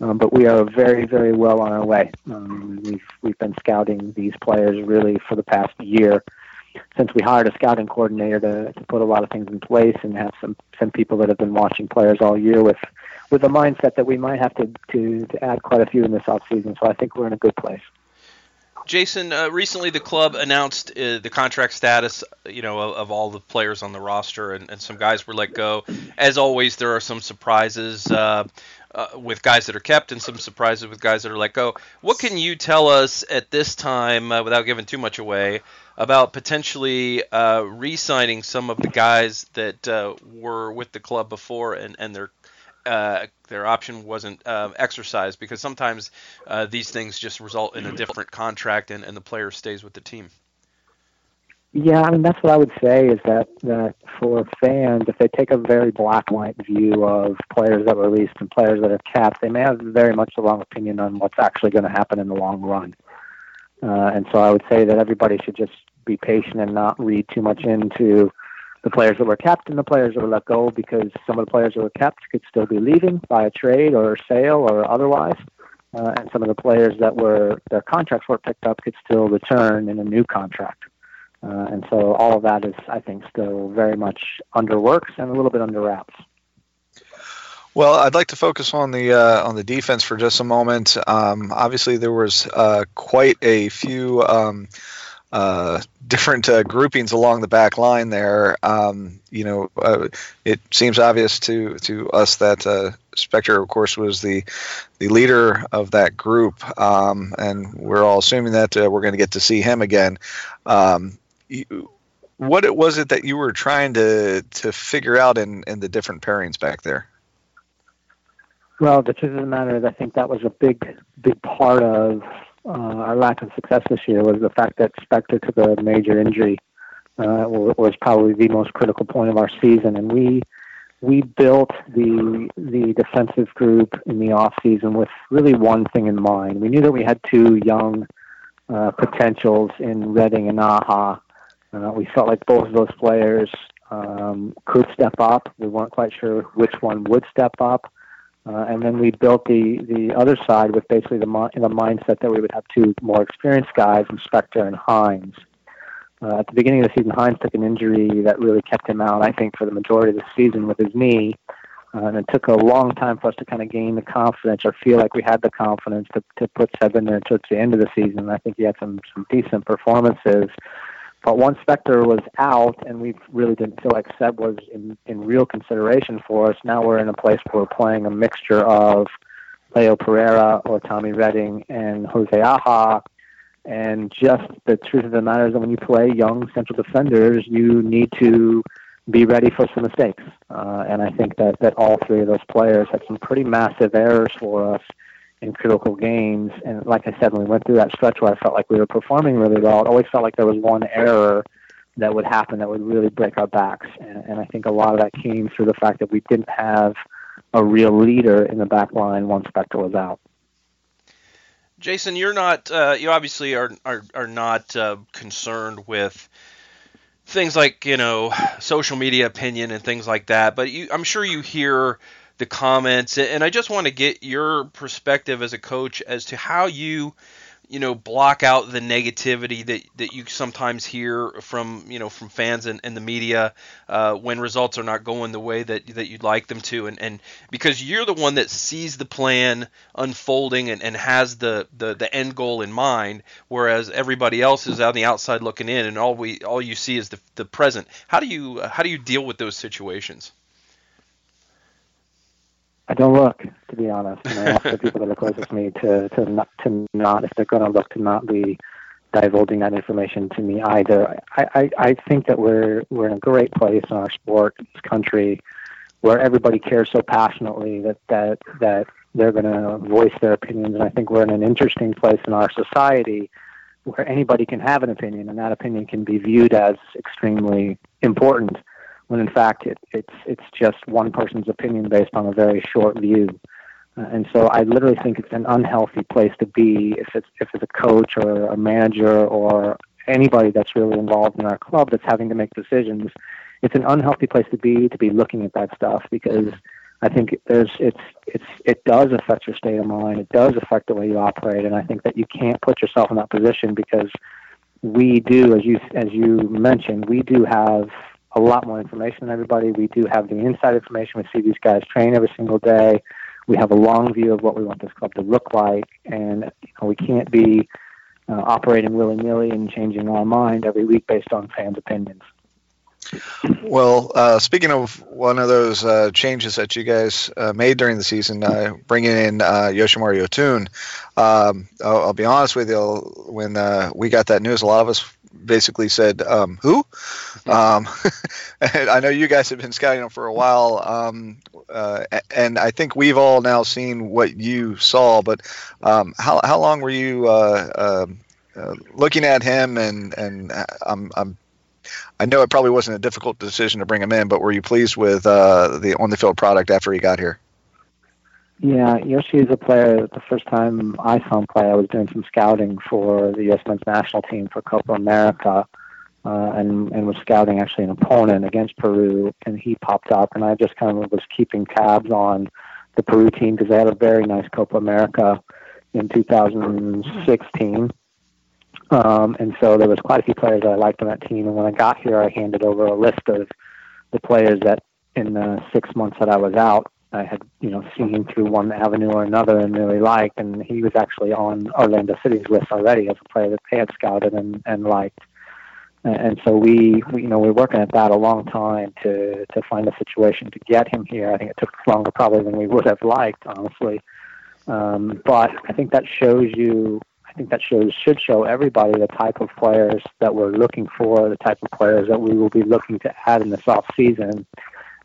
S3: Um, but we are very, very well on our way. Um, we've we've been scouting these players really for the past year, since we hired a scouting coordinator to, to put a lot of things in place and have some some people that have been watching players all year with with the mindset that we might have to, to, to add quite a few in this offseason. So I think we're in a good place.
S1: Jason, uh, recently the club announced uh, the contract status, you know, of, of, all the players on the roster, and, and, some guys were let go. As always, there are some surprises uh, uh, with guys that are kept, and some surprises with guys that are let go. What can you tell us at this time, uh, without giving too much away, about potentially uh, re-signing some of the guys that were with the club before, and, and their uh, their option wasn't uh, exercised because sometimes uh, these things just result in a different contract and, and the player stays with the team.
S3: Yeah, I mean that's what I would say is that that for fans, if they take a very black and white view of players that were released and players that are capped, they may have very much the wrong opinion on what's actually going to happen in the long run. Uh, and so I would say that everybody should just be patient and not read too much into the players that were kept and the players that were let go because some of the players that were kept could still be leaving by a trade or a sale or otherwise. Uh, and some of the players that were their contracts were picked up could still return in a new contract. Uh, and so all of that is, I think, still very much under works and a little bit under wraps.
S2: Well, I'd like to focus on the uh, on the defense for just a moment. Um, obviously, there was uh, quite a few um, uh, different uh, groupings along the back line there. Um, you know, uh, it seems obvious to to us that uh, Spector, of course, was the the leader of that group, um, and we're all assuming that uh, we're going to get to see him again. Um, you, what it was it that you were trying to to figure out in in the different pairings back there?
S3: Well, the truth of the matter is, I think that was a big, big part of uh, our lack of success this year was the fact that Spector took a major injury. Uh, was probably the most critical point of our season, and we we built the the defensive group in the off season with really one thing in mind. We knew that we had two young uh, potentials in Redding and Aja. Uh, we felt like both of those players um, could step up. We weren't quite sure which one would step up. Uh, and then we built the, the other side with basically the, in the mindset that we would have two more experienced guys, Spector and Hines. Uh, at the beginning of the season, Hines took an injury that really kept him out, I think, for the majority of the season with his knee. Uh, and it took a long time for us to kind of gain the confidence or feel like we had the confidence to, to put Seb in towards the end of the season. I think he had some, some decent performances. But once Spector was out, and we really didn't feel like Seb was in, in real consideration for us, now we're in a place where we're playing a mixture of Leo Pereira or Tommy Redding and Jose Aja. And just the truth of the matter is that when you play young central defenders, you need to be ready for some mistakes. Uh, and I think that, that all three of those players had some pretty massive errors for us in critical games. And like I said, when we went through that stretch where I felt like we were performing really well, it always felt like there was one error that would happen that would really break our backs. And, and I think a lot of that came through the fact that we didn't have a real leader in the back line once Spector was out.
S1: Jason, you're not. Uh, you obviously are are are not uh, concerned with things like you know social media opinion and things like that. But you, I'm sure you hear the comments, and I just want to get your perspective as a coach as to how you you know block out the negativity that, that you sometimes hear from you know from fans and, and the media uh, when results are not going the way that that you'd like them to. And, and because you're the one that sees the plan unfolding and, and has the, the, the end goal in mind whereas everybody else is on the outside looking in and all we all you see is the, the present. How do you how do you deal with those situations
S3: I don't look, to be honest. And I ask the people that are closest to me to to not to not if they're going to look to not be divulging that information to me either. I, I I think that we're we're in a great place in our sport, this country, where everybody cares so passionately that that that they're going to voice their opinions. And I think we're in an interesting place in our society where anybody can have an opinion, and that opinion can be viewed as extremely important when in fact it, it's it's just one person's opinion based on a very short view. Uh, and so I literally think it's an unhealthy place to be if it's if it's a coach or a manager or anybody that's really involved in our club that's having to make decisions. It's an unhealthy place to be to be looking at that stuff because I think there's it's it's it does affect your state of mind. It does affect the way you operate, and I think that you can't put yourself in that position because we do, as you as you mentioned, we do have a lot more information than everybody. We do have the inside information. We see these guys train every single day. We have a long view of what we want this club to look like, and you know, we can't be uh, operating willy nilly and changing our mind every week based on fans' opinions.
S2: Well, uh, speaking of one of those uh, changes that you guys uh, made during the season, uh, bringing in uh, Yoshimar Yotun, um, I'll, I'll, be honest with you, when uh, we got that news, a lot of us basically said, um, "Who?" Um, and I know you guys have been scouting him for a while, um, uh, and I think we've all now seen what you saw. But um, how how long were you uh, um, uh, looking at him? And and uh, I'm, I'm I know it probably wasn't a difficult decision to bring him in, but were you pleased with uh, the on the field product after he got here?
S3: Yeah, Yoshi is a player. The first time I saw him play, I was doing some scouting for the U.S. men's national team for Copa America, uh, and and was scouting actually an opponent against Peru, and he popped up, and I just kind of was keeping tabs on the Peru team because they had a very nice Copa America in 2016. Um, and so there was quite a few players that I liked on that team. And when I got here, I handed over a list of the players that in the six months that I was out I had you know seen him through one avenue or another and really liked, and he was actually on Orlando City's list already as a player that they had scouted and and liked. And so we, we, you know, we are working at that a long time to to find a situation to get him here. I think it took longer probably than we would have liked, honestly. Um, but I think that shows you. I think that shows should show everybody the type of players that we're looking for, the type of players that we will be looking to add in this off season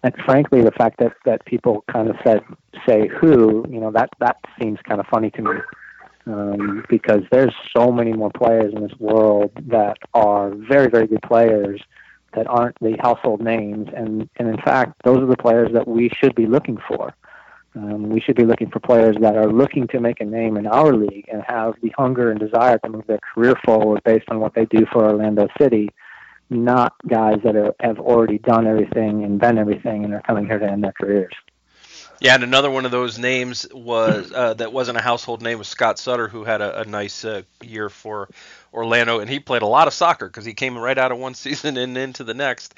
S3: and frankly, the fact that that people kind of said say who, you know, that that seems kind of funny to me. Um, because there's so many more players in this world that are very, very good players that aren't the household names, and and in fact, those are the players that we should be looking for. Um, we should be looking for players that are looking to make a name in our league and have the hunger and desire to move their career forward based on what they do for Orlando City not guys that are, have already done everything and been everything and are coming here to end their careers.
S1: Yeah, and another one of those names was uh, that wasn't a household name was Scott Sutter, who had a, a nice uh, year for Orlando, and he played a lot of soccer because he came right out of one season and into the next.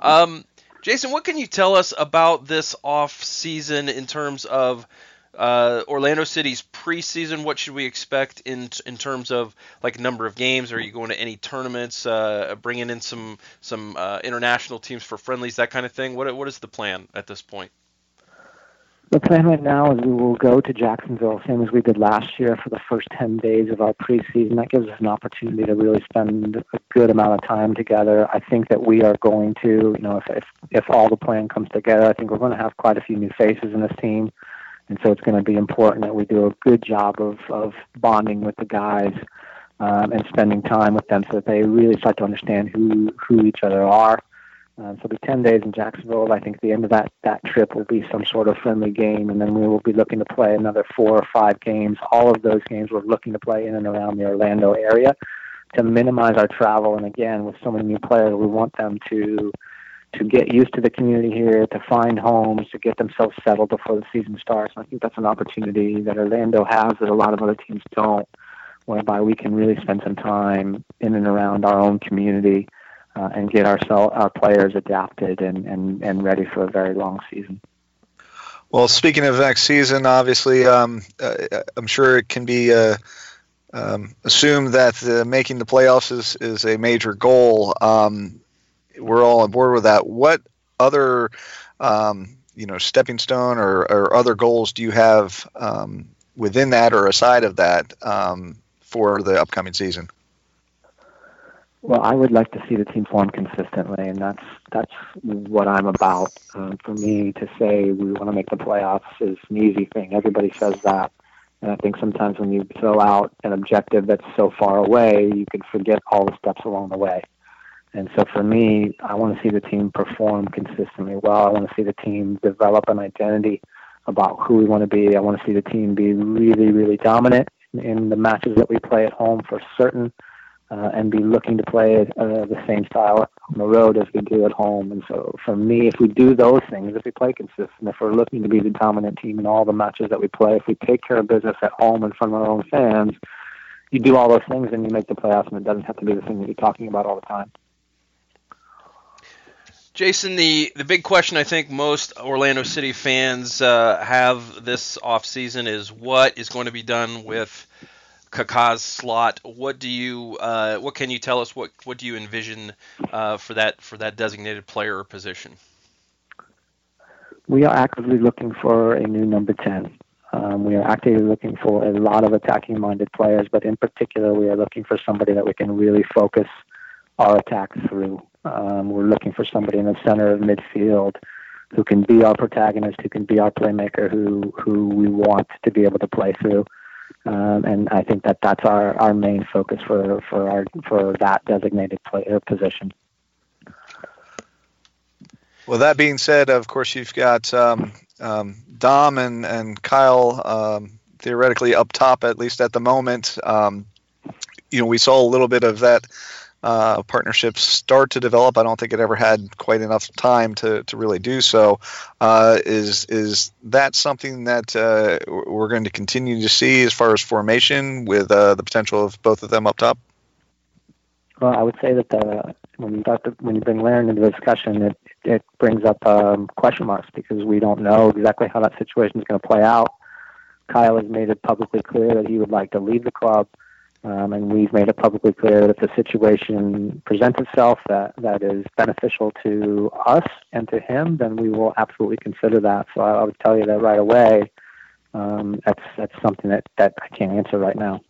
S1: Um, Jason, what can you tell us about this off season in terms of uh, Orlando City's preseason, what should we expect in in terms of like number of games? Are you going to any tournaments? Uh, bringing in some some uh, international teams for friendlies, that kind of thing. What what is the plan at this point?
S3: The plan right now is we will go to Jacksonville, same as we did last year, for the first 10 days of our preseason. That gives us an opportunity to really spend a good amount of time together. I think that we are going to, you know, if, if, if all the plan comes together, I think we're going to have quite a few new faces in this team. And so it's going to be important that we do a good job of, of bonding with the guys um, and spending time with them so that they really start to understand who, who each other are. Um, so it'll be 10 days in Jacksonville. I think the end of that, that trip will be some sort of friendly game, and then we will be looking to play another four or five games. All of those games we're looking to play in and around the Orlando area to minimize our travel. And again, with so many new players, we want them to to get used to the community here, to find homes, to get themselves settled before the season starts. And I think that's an opportunity that Orlando has that a lot of other teams don't, whereby we can really spend some time in and around our own community uh, and get our, our players adapted and, and, and ready for a very long season.
S2: Well, speaking of next season, obviously, um, uh, I'm sure it can be uh, um, assumed that the, making the playoffs is, is a major goal. Um, we're all on board with that. What other, um, you know, stepping stone or, or, other goals do you have um, within that or aside of that um, for the upcoming season?
S3: Well, I would like to see the team form consistently, and that's that's what I'm about. Um, for me to say we want to make the playoffs is an easy thing. Everybody says that, and I think sometimes when you throw out an objective that's so far away, you can forget all the steps along the way. And so for me, I want to see the team perform consistently well. I want to see the team develop an identity about who we want to be. I want to see the team be really, really dominant in the matches that we play at home for certain uh, and be looking to play uh, the same style on the road as we do at home. And so, for me, if we do those things, if we play consistent, if we're looking to be the dominant team in all the matches that we play, if we take care of business at home in front of our own fans, you do all those things and you make the playoffs, and it doesn't have to be the thing that you're talking about all the time.
S1: Jason, the, the big question I think most Orlando City fans uh, have this offseason is what is going to be done with Kaká's slot. What do you uh, what can you tell us? What what do you envision uh, for that for that designated player or position?
S3: We are actively looking for a new number ten. Um, we are actively looking for a lot of attacking minded players, but in particular, we are looking for somebody that we can really focus our attack through. Um, we're looking for somebody in the center of midfield who can be our protagonist, who can be our playmaker, who who we want to be able to play through. Um, and I think that that's our, our main focus for for our for that designated player position.
S2: Well, that being said, of course, you've got um, um, Dom and and Kyle um, theoretically up top at least at the moment. Um, you know, we saw a little bit of that uh, partnerships start to develop. I don't think it ever had quite enough time to, to really do so. Uh, is is that something that uh, we're going to continue to see as far as formation with uh, the potential of both of them up top?
S3: Well, I would say that the, when you to, when you bring Larin into the discussion, it it brings up um, question marks because we don't know exactly how that situation is going to play out. Kyle has made it publicly clear that he would like to leave the club. Um, and we've made it publicly clear that if the situation presents itself that, that is beneficial to us and to him, then we will absolutely consider that. So I, I would tell you that right away. Um, that's that's something that, that I can't answer right now.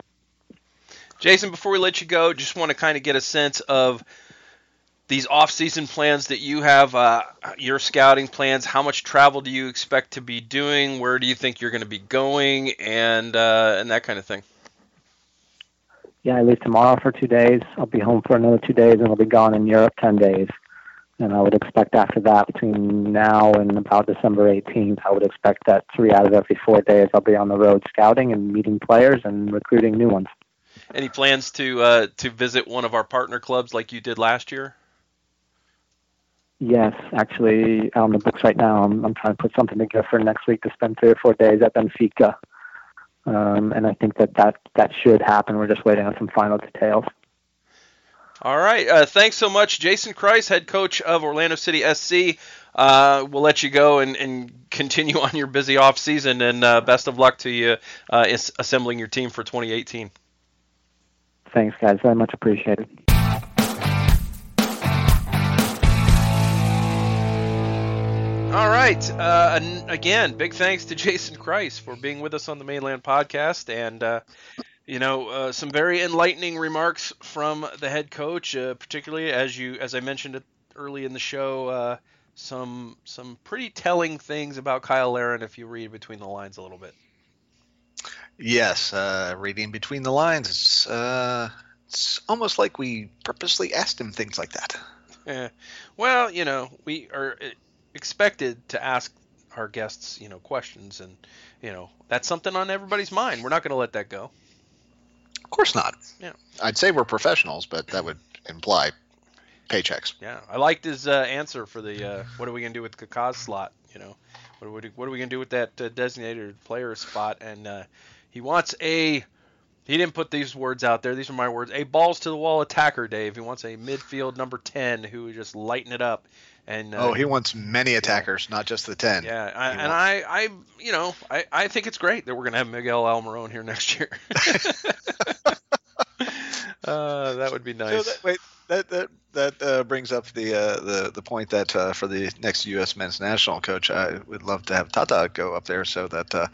S1: Jason, before we let you go, just want to kind of get a sense of these off-season plans that you have, uh, your scouting plans. How much travel do you expect to be doing? Where do you think you're going to be going, and uh, and that kind of thing
S3: yeah, I leave tomorrow for two days. I'll be home for another two days, and I'll be gone in Europe ten days. And I would expect after that, between now and about December 18th, I would expect that three out of every four days I'll be on the road scouting and meeting players and recruiting new ones.
S1: Any plans to uh, to visit one of our partner clubs like you did last year?
S3: Yes, actually, on the books right now. I'm, I'm trying to put something together for next week to spend three or four days at Benfica. Um, and I think that, that that should happen. We're just waiting on some final details.
S1: All right. Uh, thanks so much, Jason Kreis, head coach of Orlando City SC. Uh, we'll let you go and, and, continue on your busy off season, and uh, best of luck to you uh, assembling your team for 2018.
S3: Thanks, guys. Very much appreciated.
S1: Right. Uh, again, big thanks to Jason Kreis for being with us on the Mane Land Podcast, and uh, you know uh, some very enlightening remarks from the head coach, uh, particularly as you as I mentioned early in the show. Uh, some some pretty telling things about Kyle Larin if you read between the lines a little bit.
S2: Yes, uh, reading between the lines, it's it's almost like we purposely asked him things like that.
S1: Yeah. Well, you know, we are expected to ask our guests, you know, questions, and you know that's something on everybody's mind. We're not going to let that go.
S2: Of course not.
S1: Yeah.
S2: I'd say we're professionals, but that would imply paychecks.
S1: Yeah, I liked his uh, answer for the uh, what are we going to do with Kaká's slot? You know, what are we, what are we going to do with that uh, designated player spot? And uh, he wants a He didn't put these words out there. These are my words. A balls to the wall attacker, Dave. He wants a midfield number 10 who would just lighten it up. And uh,
S2: oh, he wants many attackers, not just the ten.
S1: Yeah, I, and I, I, you know, I, I think it's great that we're gonna have Miguel Almiron here next year. uh, that would be nice.
S2: So that, wait, that that that uh, brings up the uh, the the point that uh, for the next U.S. men's national coach, I would love to have Tata go up there so that uh,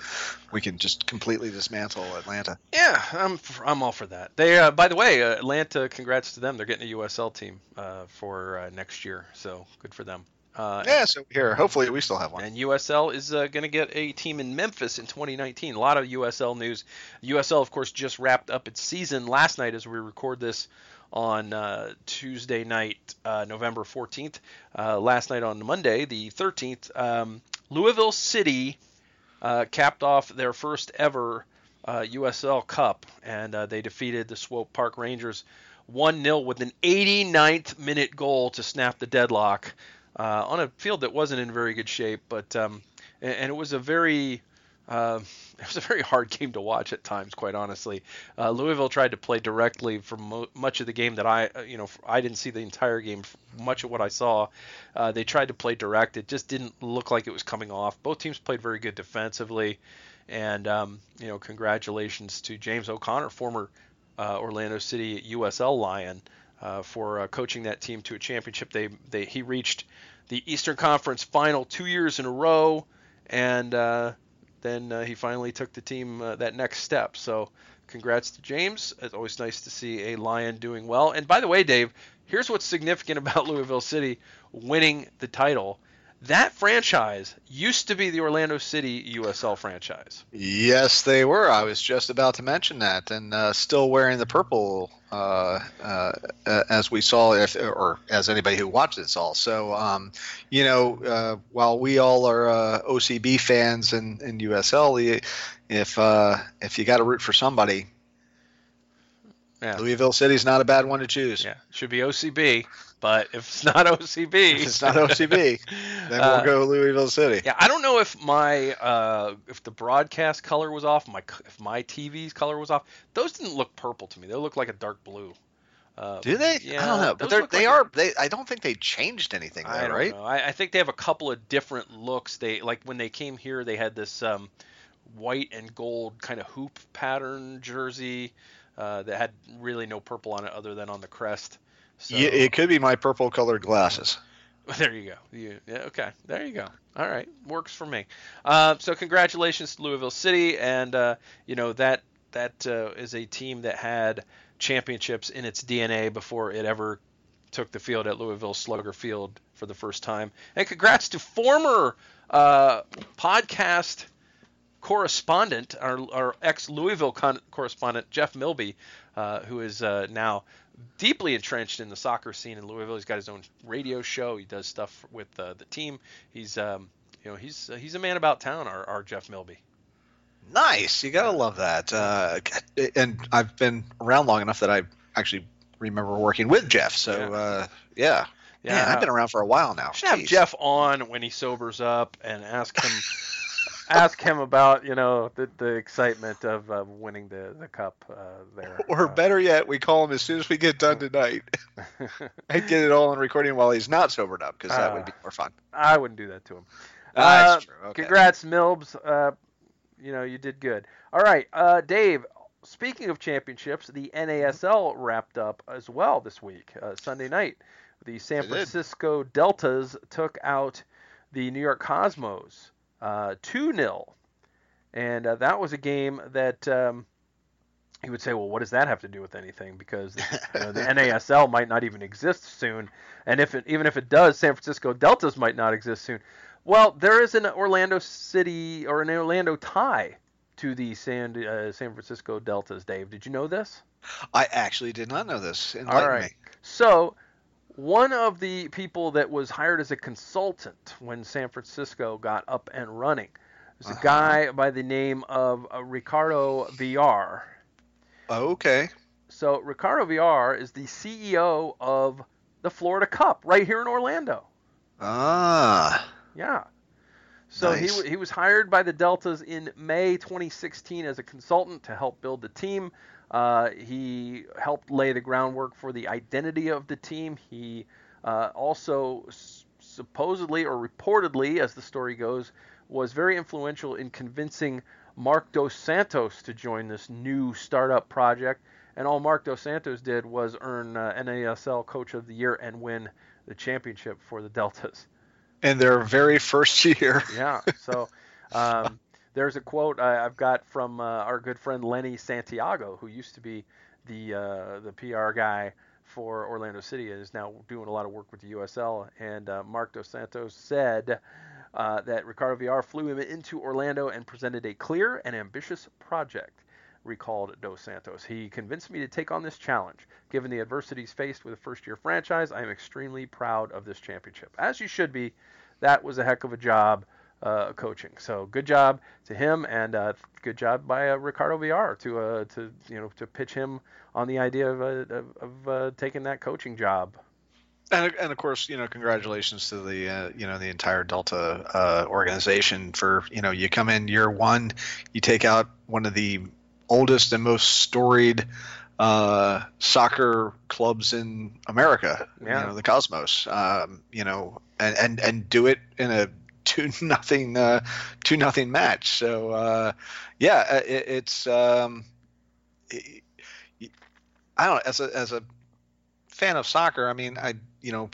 S2: we can just completely dismantle Atlanta.
S1: Yeah, I'm I'm all for that. They, uh, by the way, uh, Atlanta, congrats to them. They're getting a USL team for next year, so good for them.
S2: yeah, so here, hopefully we still have one.
S1: And USL is going to get a team in Memphis in 2019. A lot of USL news. USL, of course, just wrapped up its season last night as we record this on uh, Tuesday night, uh, November 14th. Uh, last night on Monday, the 13th, um, Louisville City uh, capped off their first ever USL uh, Cup, and uh, they defeated the Swope Park Rangers 1 0 with an 89th minute goal to snap the deadlock on a field that wasn't in very good shape. But um, and, and, it was a very uh, it was a very hard game to watch at times, quite honestly. Uh, Louisville tried to play directly for mo- much of the game that I, uh, you know, I didn't see the entire game. Much of what I saw, uh, they tried to play direct. It just didn't look like it was coming off. Both teams played very good defensively, and um, you know, congratulations to James O'Connor, former uh, Orlando City USL Lion, uh, for coaching that team to a championship. They, they, he reached the Eastern Conference Final two years in a row, and then uh, he finally took the team uh, that next step. So, congrats to James. It's always nice to see a Lion doing well. And by the way, Dave, here's what's significant about Louisville City winning the title that franchise used to be the Orlando City USL franchise.
S2: Yes, they were. I was just about to mention that, and uh, still wearing the purple, uh, uh, as we saw, if, or as anybody who watched it saw. So, um, you know, uh, while we all are uh, OCB fans in, in USL, if uh, if you got to root for somebody, yeah. Louisville City's not a bad one to choose.
S1: Yeah, should be OCB. But if it's not OCB,
S2: if it's not OCB, then we'll uh, go Louisville City.
S1: Yeah, I don't know if my uh, if the broadcast color was off, my if my TV's color was off. Those didn't look purple to me. They looked like a dark blue.
S2: Uh, Do they? Yeah, I don't know, but they're, they like are. They, I don't think they changed anything there, I right?
S1: I, I, think they have a couple of different looks. They like when they came here, they had this um, white and gold kind of hoop pattern jersey uh, that had really no purple on it other than on the crest.
S2: So, yeah, it could be my purple colored glasses.
S1: There you go. You, yeah, okay. There you go. All right, works for me. Uh, so congratulations to Louisville City, and uh, you know that that uh, is a team that had championships in its DNA before it ever took the field at Louisville Slugger Field for the first time. And congrats to former uh, podcast correspondent, our, our ex Louisville con- correspondent Jeff Milby, uh, who is uh, now deeply entrenched in the soccer scene in Louisville. He's got his own radio show. He does stuff with uh, the team. He's um, you know he's uh, he's a man about town. Our, our Jeff Milby.
S2: Nice, you gotta love that. Uh, and I've been around long enough that I actually remember working with Jeff. So yeah. Uh, yeah. Yeah, Man, I've been around for a while now.
S1: Should Jeez. have Jeff on when he sobers up and ask him ask him about you know the, the excitement of uh, winning the the cup uh, there.
S2: Or uh, better yet, we call him as soon as we get done tonight. I'd get it all on recording while he's not sobered up because that would be more fun.
S1: I wouldn't do that to him.
S2: Ah, that's uh, true. Okay.
S1: Congrats, Milbs. Uh, you know you did good. All right, uh, Dave. Speaking of championships, the NASL wrapped up as well this week, Sunday night. The San Francisco Deltas took out the New York Cosmos uh, 2 uh, 0. And uh, that was a game that um, he would say, well, what does that have to do with anything? Because you know, the NASL might not even exist soon. And if it, even if it does, San Francisco Deltas might not exist soon. Well, there is an Orlando City or an Orlando tie to the San uh, San Francisco Deltas. Dave, did you know this?
S2: I actually did not know this. Enlighten All right. Me.
S1: So one of the people that was hired as a consultant when San Francisco got up and running was uh-huh. a guy by the name of uh, Ricardo Villar.
S2: okay.
S1: So Ricardo Villar is the CEO of the Florida Cup right here in Orlando.
S2: Ah.
S1: Yeah. So nice. he, he was hired by the Deltas in May 2016 as a consultant to help build the team. Uh, he helped lay the groundwork for the identity of the team. He uh, also s- supposedly or reportedly, as the story goes, was very influential in convincing Marc Dos Santos to join this new startup project. And all Marc Dos Santos did was earn uh, NASL Coach of the Year and win the championship for the Deltas.
S2: In their very first year.
S1: Yeah. So um, there's a quote I, have got from uh, our good friend Lenny Santiago, who used to be the uh, the PR guy for Orlando City and is now doing a lot of work with the USL. And uh, Marc Dos Santos said uh, that Ricardo Villar flew him into Orlando and presented a clear and ambitious project. Recalled Dos Santos. He convinced me to take on this challenge. Given the adversities faced with a first year franchise, I am extremely proud of this championship. As you should be. That was a heck of a job uh, coaching. So good job to him, and uh, good job by uh, Ricardo Villar to uh, to you know to pitch him on the idea of uh, of, of uh, taking that coaching job.
S2: And, and of course, you know, congratulations to the you know the entire Delta organization for you know you come in year one, you take out one of the oldest and most storied uh, soccer clubs in America, yeah. you know, the Cosmos, um, you know, and, and, and do it in a two nothing uh, two nothing match. So uh, yeah, uh, it, it's um, it, I don't as a as a fan of soccer. I mean, I you know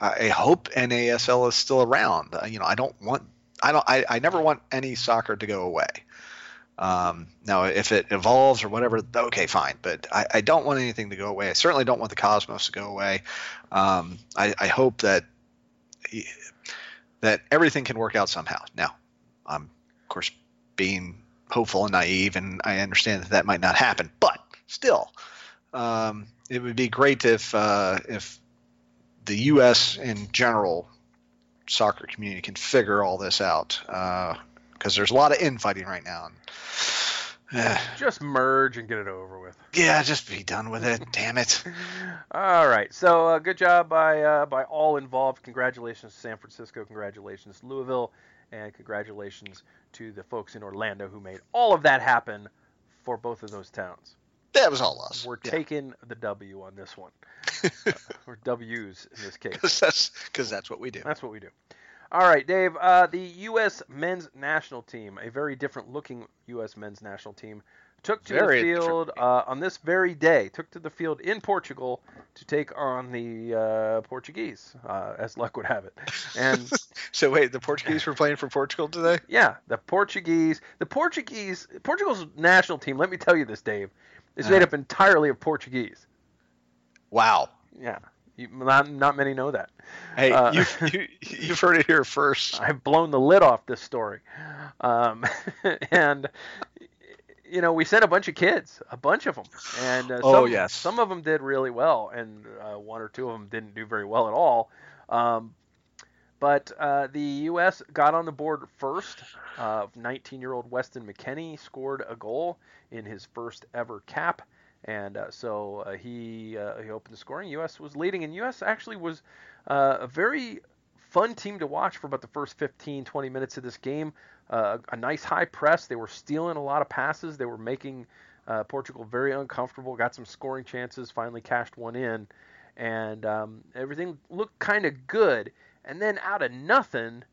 S2: I hope NASL is still around. Uh, you know, I don't want I don't I, I never want any soccer to go away. Um, now, if it evolves or whatever, okay, fine. But I, I, don't want anything to go away. I certainly don't want the Cosmos to go away. Um, I, I, hope that that everything can work out somehow. Now, I'm of course being hopeful and naive, and I understand that that might not happen, but still, um, it would be great if uh, if the U.S. in general soccer community can figure all this out because uh, there's a lot of infighting right now. And,
S1: just merge and get it over with.
S2: Yeah, just be done with it. Damn it.
S1: all right. So uh, good job by uh, by all involved. Congratulations to San Francisco. Congratulations Louisville, and congratulations to the folks in Orlando who made all of that happen for both of those towns.
S2: That was all us.
S1: We're yeah. taking the W on this one, uh, or W's in this case. Because
S2: that's because that's what we do.
S1: That's what we do. All right, Dave. Uh, the U.S. men's national team, a very different looking U.S. men's national team, took to very the field uh, on this very day. Took to the field in Portugal to take on the uh, Portuguese, uh, as luck would have it. And
S2: so, wait, the Portuguese were playing for Portugal today?
S1: Yeah, the Portuguese. The Portuguese. Portugal's national team. Let me tell you this, Dave, is uh-huh. made up entirely of Portuguese.
S2: Wow.
S1: Yeah. You, not, not many know that.
S2: Hey, uh, you've, you, you've heard it here first.
S1: I've blown the lid off this story. Um, and, you know, we sent a bunch of kids, a bunch of them. And uh,
S2: oh,
S1: some,
S2: oh, yes.
S1: some of them did really well, and uh, one or two of them didn't do very well at all. Um, but uh, the U.S. got on the board first. 19 year old Weston McKennie scored a goal in his first ever cap and uh, so uh, he uh, he opened the scoring. U.S. was leading, and U.S. actually was uh, a very fun team to watch for about the first 15, 20 minutes of this game. Uh, a nice high press. They were stealing a lot of passes. They were making uh, Portugal very uncomfortable. Got some scoring chances. Finally cashed one in, and um, everything looked kind of good. And then out of nothing,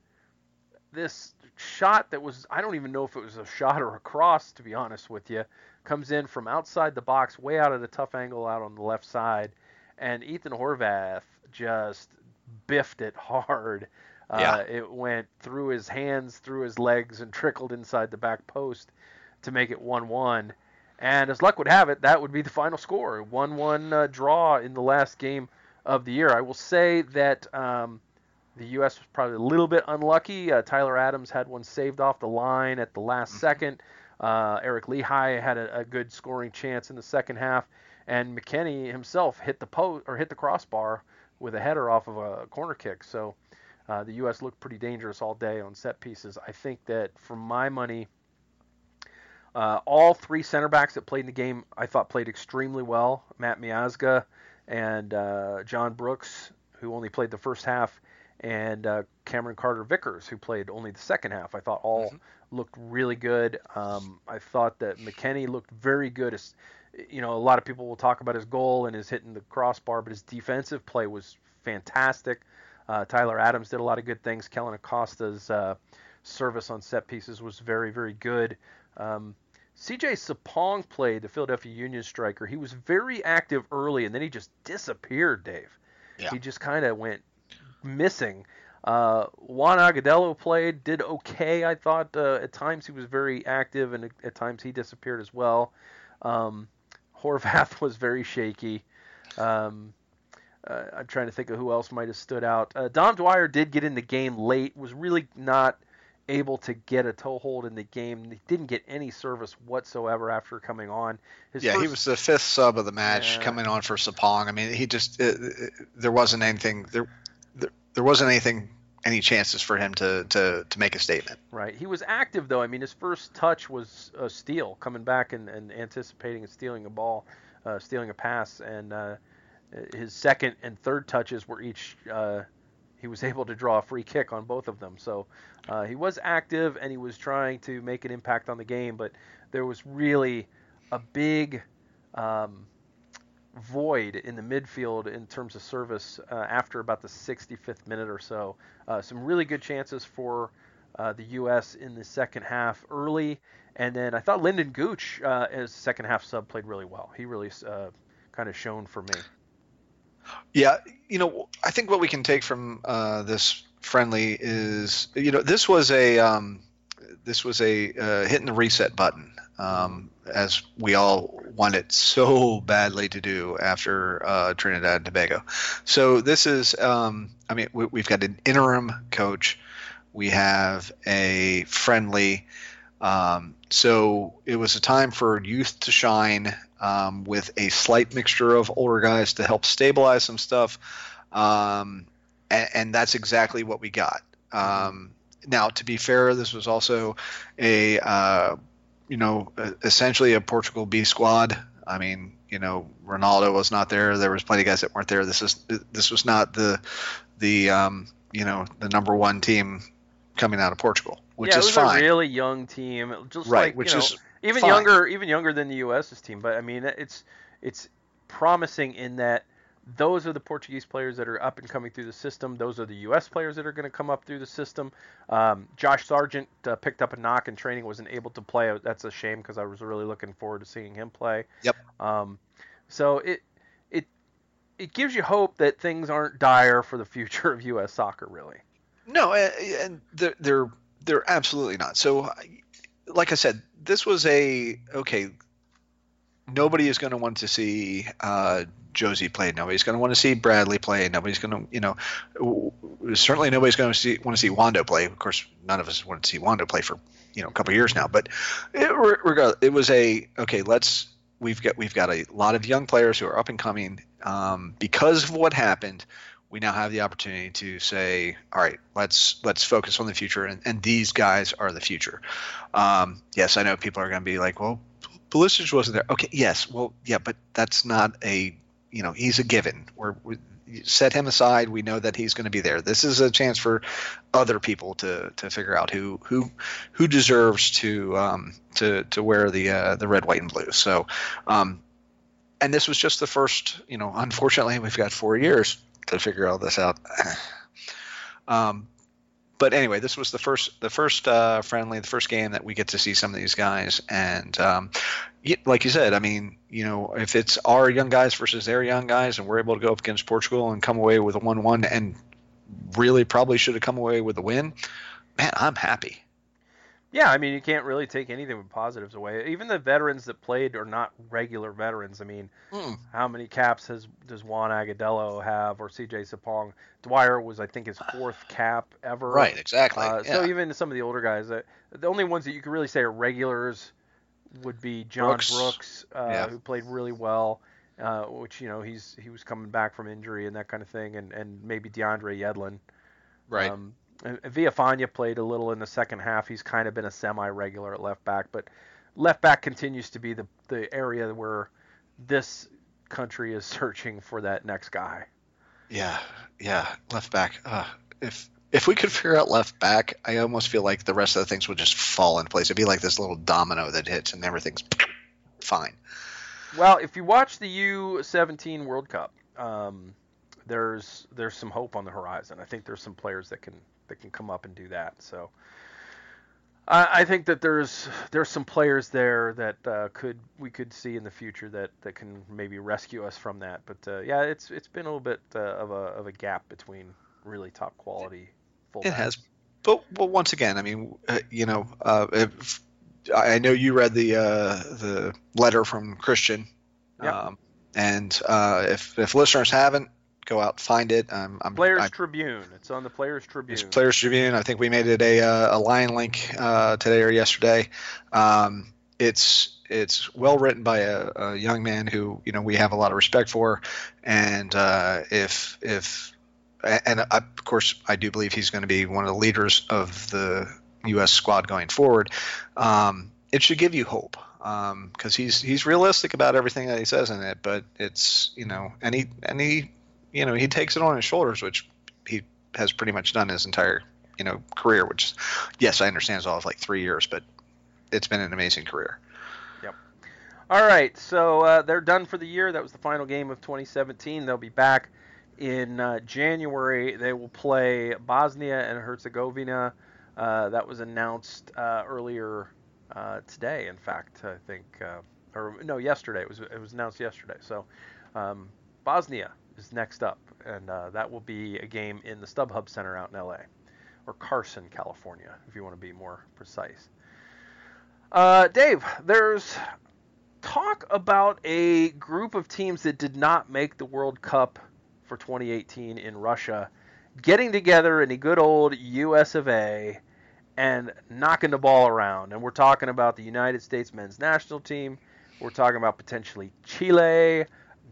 S1: this shot that was I don't even know if it was a shot or a cross to be honest with you comes in from outside the box way out at a tough angle out on the left side and Ethan Horvath just biffed it hard. Uh, yeah. Uh, it went through his hands, through his legs, and trickled inside the back post to make it 1 1. And as luck would have it, that would be the final score 1 1 uh, draw in the last game of the year. I will say that um, the U.S. was probably a little bit unlucky. Uh, Tyler Adams had one saved off the line at the last mm-hmm. second. Uh, Eric Lichaj had a, a, good scoring chance in the second half, and McKennie himself hit the post or hit the crossbar with a header off of a corner kick. So uh, the U.S. looked pretty dangerous all day on set pieces. I think that for my money, uh, all three center backs that played in the game, I thought played extremely well. Matt Miazga and uh, John Brooks, who only played the first half, and uh, Cameron Carter Vickers, who played only the second half. I thought all mm-hmm. Looked really good. Um, I thought that McKennie looked very good, you know, a lot of people will talk about his goal and his hitting the crossbar, but his defensive play was fantastic. Uh, Tyler Adams did a lot of good things. Kellyn Acosta's uh, service on set pieces was very, very good. Um, CJ Sapong played the Philadelphia Union striker. He was very active early, and then he just disappeared, Dave.
S2: Yeah.
S1: He just kind of went missing. Uh, Juan Agudelo played, did okay, I thought. Uh, at times he was very active, and at times he disappeared as well. Um, Horvath was very shaky. Um, uh, I'm trying to think of who else might have stood out. Uh, Dom Dwyer did get in the game late, was really not able to get a toehold in the game. He didn't get any service whatsoever after coming on.
S2: His yeah, first... he was the fifth sub of the match yeah. coming on for Sapong. I mean, he just it, it, there wasn't anything there, there. There wasn't anything any chances for him to, to, to make a statement.
S1: Right. He was active though. I mean, his first touch was a steal, coming back and, and anticipating and stealing a ball, uh, stealing a pass, and uh, his second and third touches were each uh, he was able to draw a free kick on both of them. So uh, he was active and he was trying to make an impact on the game, but there was really a big um, void in the midfield in terms of service uh, after about the 65th minute or so. Uh, some really good chances for uh, the U.S. in the second half early, and then I thought Lynden Gooch uh, as second half sub played really well. He really uh, kind of shone for me.
S2: Yeah, you know, I think what we can take from uh, this friendly is, you know, this was a um, this was a uh, hitting the reset button, um, as we all wanted so badly to do after uh, Trinidad and Tobago. So this is, um, I mean, we, have got an interim coach, we have a friendly. Um, so it was a time for youth to shine um, with a slight mixture of older guys to help stabilize some stuff. Um, and, and, that's exactly what we got. Um, now, to be fair, this was also a, uh, you know, essentially a Portugal B squad. I mean, you know, Ronaldo was not there. There was plenty of guys that weren't there. This is this was not the the um, you know the number one team coming out of Portugal, which
S1: yeah,
S2: is
S1: it
S2: was fine.
S1: a really young team, just
S2: right,
S1: like
S2: which
S1: you know,
S2: is
S1: even
S2: fine.
S1: younger, even younger than the U.S.'s team. But I mean, it's it's promising in that those are the Portuguese players that are up and coming through the system. Those are the U.S. players that are going to come up through the system. Um, Josh Sargent uh, picked up a knock in training, wasn't able to play. That's a shame because I was really looking forward to seeing him play.
S2: Yep.
S1: Um, so it it it gives you hope that things aren't dire for the future of U.S. soccer, really.
S2: No, and they're they're, they're absolutely not. So, like I said, this was a okay. Nobody is going to want to see uh, Jozy played. Nobody's going to want to see Bradley play. Nobody's going to, you know, certainly nobody's going to see want to see Wondo play. Of course, none of us want to see Wondo play for you know a couple years now. But it, regardless, it was a okay. Let's we've got we've got a lot of young players who are up and coming um, because of what happened. We now have the opportunity to say, all right, let's let's focus on the future, and, and these guys are the future. Um, yes, I know people are going to be like, well, Pulisic wasn't there. Okay, yes, well, yeah, but that's not a you know he's a given. We're, we set him aside. We know that he's going to be there. This is a chance for other people to to figure out who who who deserves to um, to to wear the uh, the red, white, and blue. So, um, and this was just the first. You know, unfortunately, we've got four years to figure all this out. um, but anyway, this was the first the first uh, friendly, the first game that we get to see some of these guys, and um, like you said, I mean, you know, if it's our young guys versus their young guys, and we're able to go up against Portugal and come away with a one-one, and really probably should have come away with a win, man, I'm happy.
S1: Yeah, I mean, you can't really take anything but positives away. Even the veterans that played are not regular veterans. I mean, mm. how many caps has does Juan Agudelo have or CJ Sapong? Dwyer was, I think, his fourth cap ever.
S2: Right, exactly. Uh,
S1: yeah. So even some of the older guys, uh, the only ones that you could really say are regulars would be John Brooks, Brooks uh, yeah. who played really well. Uh, which you know he's he was coming back from injury and that kind of thing, and and maybe DeAndre Yedlin.
S2: Right. Um,
S1: Villafaña played a little in the second half. He's kind of been a semi-regular at left back, but left back continues to be the the area where this country is searching for that next guy.
S2: Yeah, yeah, left back. Uh, if if we could figure out left back, I almost feel like the rest of the things would just fall in place. It'd be like this little domino that hits and everything's fine.
S1: Well, if you watch the U17 World Cup, um, there's there's some hope on the horizon. I think there's some players that can that can come up and do that. So I, I think that there's there's some players there that uh, could we could see in the future that, that can maybe rescue us from that. But uh, yeah, it's it's been a little bit uh, of a of a gap between really top quality.
S2: It has, but but once again, I mean, uh, you know, uh, if, I know you read the uh, the letter from Christian,
S1: Yep.
S2: um, and uh, if if listeners haven't, go out find it. Um, I'm,
S1: Players
S2: I'm,
S1: Tribune. It's on the Players Tribune.
S2: it's Players Tribune. I think we made it a uh, a line link uh, today or yesterday. Um, it's it's well written by a, a young man who you know we have a lot of respect for, and uh, if if and uh, of course I do believe he's going to be one of the leaders of the U.S. squad going forward. Um, it should give you hope because he's he's realistic about everything that he says in it, but it's you know and he and he you know he takes it on his shoulders, which he has pretty much done his entire you know career. Which yes, I understand is all of like three years, but it's been an amazing career. Yep.
S1: All right, so uh, they're done for the year. That was the final game of 2017. They'll be back in uh, January. They will play Bosnia and Herzegovina. Uh, that was announced uh, earlier uh, today. In fact, I think, uh, or no, yesterday. It was it was announced yesterday. So um, Bosnia is next up, and uh, that will be a game in the StubHub Center out in LA, or Carson, California, if you want to be more precise. Dave, there's talk about a group of teams that did not make the World Cup for 2018 in Russia getting together in the good old US of A and knocking the ball around. And we're talking about the United States men's national team. We're talking about potentially Chile,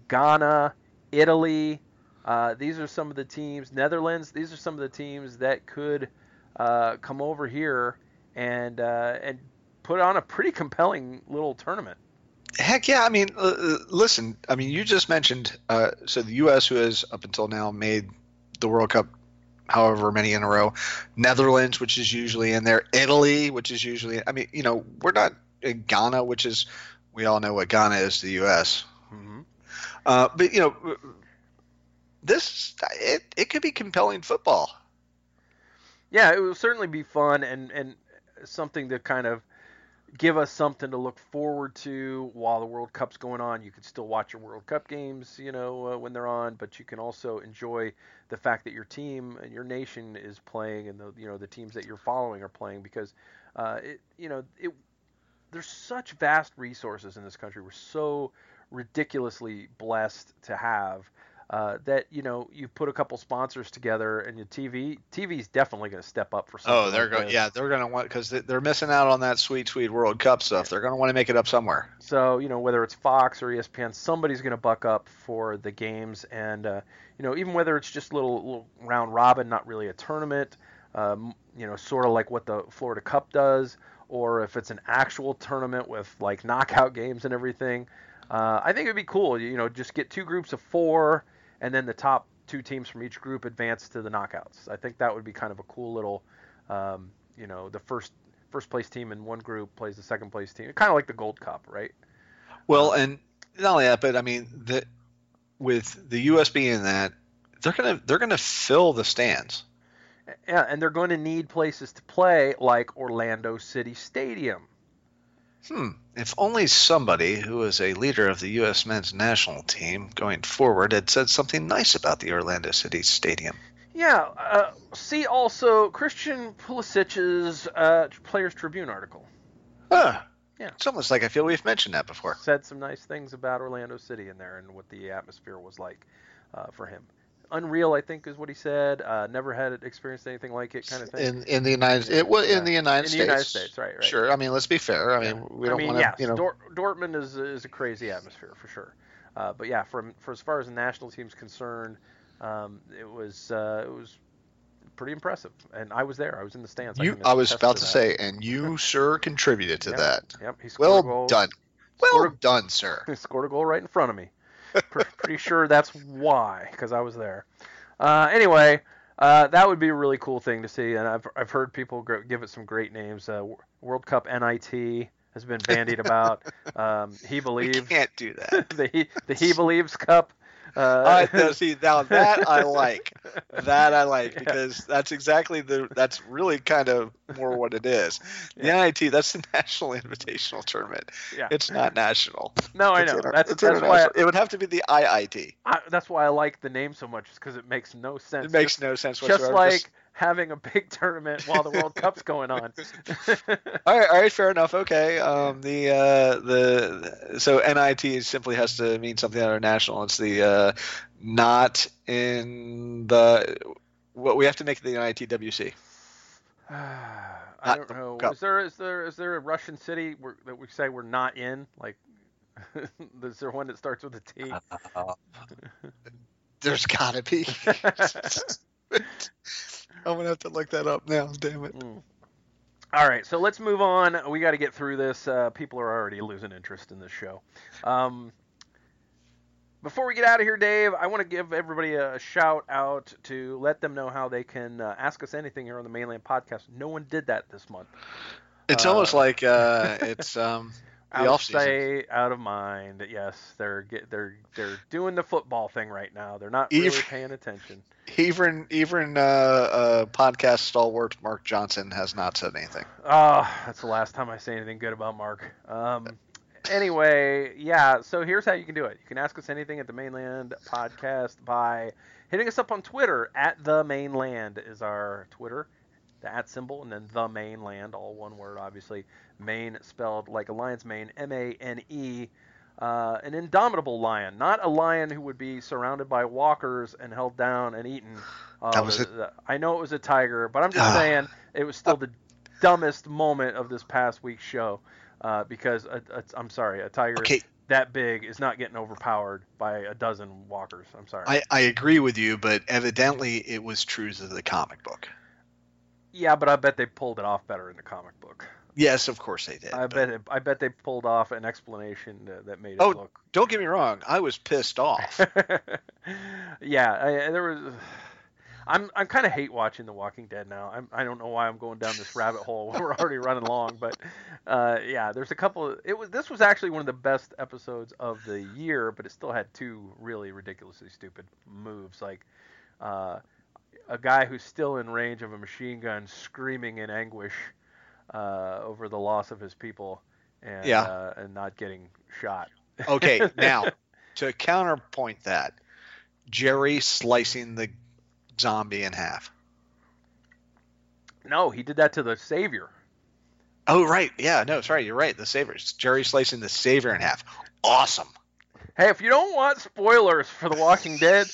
S1: Ghana, Italy. Uh, these are some of the teams, Netherlands, these are some of the teams that could uh, come over here and, uh, and put on a pretty compelling little tournament.
S2: Heck yeah! I mean, uh, listen. I mean, you just mentioned uh, so the U.S. who has up until now made the World Cup, however many in a row. Netherlands, which is usually in there. Italy, which is usually. I mean, you know, we're not in Ghana, which is we all know what Ghana is to the U.S.
S1: Mm-hmm.
S2: Uh, but you know, this it it could be compelling football.
S1: Yeah, it will certainly be fun and and something to kind of give us something to look forward to while the World Cup's going on. You can still watch your World Cup games, you know, uh, when they're on, but you can also enjoy the fact that your team and your nation is playing, and the you know the teams that you're following are playing because, uh, it you know it there's such vast resources in this country. We're so ridiculously blessed to have. Uh, that you know you put a couple sponsors together and your TV TV's definitely going to step up for something.
S2: Oh, they're
S1: like
S2: going. Yeah, they're going to want because they're missing out on that sweet, sweet World Cup stuff. They're going to want to make it up somewhere.
S1: So you know whether it's Fox or ESPN, somebody's going to buck up for the games, and uh, you know even whether it's just little, little round robin, not really a tournament, um, you know sort of like what the Florida Cup does, or if it's an actual tournament with like knockout games and everything. Uh, I think it'd be cool. You know, just get two groups of four, and then the top two teams from each group advance to the knockouts. I think that would be kind of a cool little, um, you know, the first first place team in one group plays the second place team, kind of like the Gold Cup, right?
S2: Well, and not only that, but I mean, the, with the U.S. being that, they're gonna they're gonna fill the stands.
S1: Yeah, and they're going to need places to play like Orlando City Stadium.
S2: Hmm. If only somebody who is a leader of the U.S. men's national team going forward had said something nice about the Orlando City Stadium.
S1: Yeah. Uh, see also Christian Pulisic's uh, Players Tribune article.
S2: Huh.
S1: Yeah.
S2: It's almost like I feel we've mentioned that before.
S1: Said some nice things about Orlando City in there and what the atmosphere was like uh, for him. Unreal, I think, is what he said. Uh, never had experienced anything like it, kind of thing.
S2: In in the United it was
S1: Yeah.
S2: in the United
S1: In the
S2: States.
S1: United States, right, right.
S2: Sure. I mean, let's be fair. I mean,
S1: Yeah.
S2: we don't
S1: I mean,
S2: want to,
S1: yes,
S2: you know.
S1: Dort- Dortmund is is a crazy atmosphere for sure. Uh, but yeah, from for as far as the national team's concerned, um, it was uh, it was pretty impressive, and I was there. I was in the stands.
S2: you,
S1: can
S2: I was about to
S1: that.
S2: say, and you, sir, contributed to
S1: Yep.
S2: that.
S1: Yep, he scored a
S2: Well done.
S1: Scored
S2: Well done, sir.
S1: He scored a goal right in front of me. Pre- pretty sure that's why, because I was there. Uh, anyway, uh, that would be a really cool thing to see, and I've I've heard people give it some great names. Uh, World Cup NIT, has been bandied about. Um, he
S2: We
S1: believes
S2: can't do that.
S1: the he, the he believes cup. Uh,
S2: I no, see now that I like. That I like
S1: Yeah.
S2: because that's exactly the that's really kind of more what it is. The
S1: Yeah.
S2: NIT that's the National Invitational Tournament.
S1: yeah.
S2: It's not national.
S1: no, I know.
S2: inter-
S1: That's
S2: it's
S1: that's why
S2: international. it would have to be the IIT.
S1: I, that's why I like the name so much, because it makes no sense.
S2: It makes
S1: Just-
S2: no sense
S1: just
S2: whatsoever.
S1: like having a big tournament while the World Cup's going on.
S2: all right, all right, fair enough. Okay, um, the uh, the so NIT simply has to mean something international. It's the uh, not in the what we have to make it the NITWC.
S1: I don't know.
S2: Cup.
S1: Is there is there is there a Russian city where, that we say we're not in? Like, is there one that starts with a T?
S2: There's gotta be. I'm gonna have to look that up now. Damn it.
S1: Mm. All right, so let's move on. We got to get through this. Uh, people are already losing interest in this show. Um, before we get out of here, Dave, I want to give everybody a shout out to let them know how they can uh, ask us anything here on the Mane Land Podcast. No one did that this month.
S2: It's
S1: Uh,
S2: almost like uh, it's um, the
S1: out of sight, out of mind. Yes, they're get, they're they're doing the football thing right now. They're not really paying attention.
S2: Even even uh, uh, podcast stalwart Mark Johnson has not said anything.
S1: Oh, that's the last time I say anything good about Mark. Um, anyway, yeah. So here's how you can do it. You can ask us anything at the Mane Land Podcast by hitting us up on Twitter at the Mane Land is our Twitter, the at symbol, and then the Mane Land, all one word, obviously. Mane spelled like a lion's mane, M-A-N-E. Uh, an indomitable lion, not a lion who would be surrounded by walkers and held down and eaten. Uh,
S2: That was
S1: the-
S2: it.
S1: I know it was a tiger, but I'm just
S2: Ah.
S1: saying it was still the dumbest moment of this past week's show uh, because a, a, I'm sorry, a tiger
S2: Okay,
S1: that big is not getting overpowered by a dozen walkers. I'm sorry.
S2: I, I agree with you, but evidently it was true to the comic book.
S1: yeah, but I bet they pulled it off better in the comic book.
S2: Yes, of course they did.
S1: I
S2: but
S1: bet it, I bet they pulled off an explanation that, that made it
S2: Oh,
S1: look.
S2: Don't get me wrong. I was pissed off.
S1: yeah, I, there was. I'm I'm kind of hate watching The Walking Dead now. I'm I don't know why I'm going down this rabbit hole. We're already running long, but uh, yeah, there's a couple. It was this was actually one of the best episodes of the year, but it still had two really ridiculously stupid moves, like uh, a guy who's still in range of a machine gun screaming in anguish uh, over the loss of his people and
S2: Yeah.
S1: uh, and not getting shot.
S2: Okay, now to counterpoint that, Jerry slicing the zombie in half.
S1: No, he did that to the savior.
S2: Oh right, yeah, no, sorry, you're right. The savior, Jerry slicing the savior in half. Awesome.
S1: Hey, if you don't want spoilers for The Walking Dead,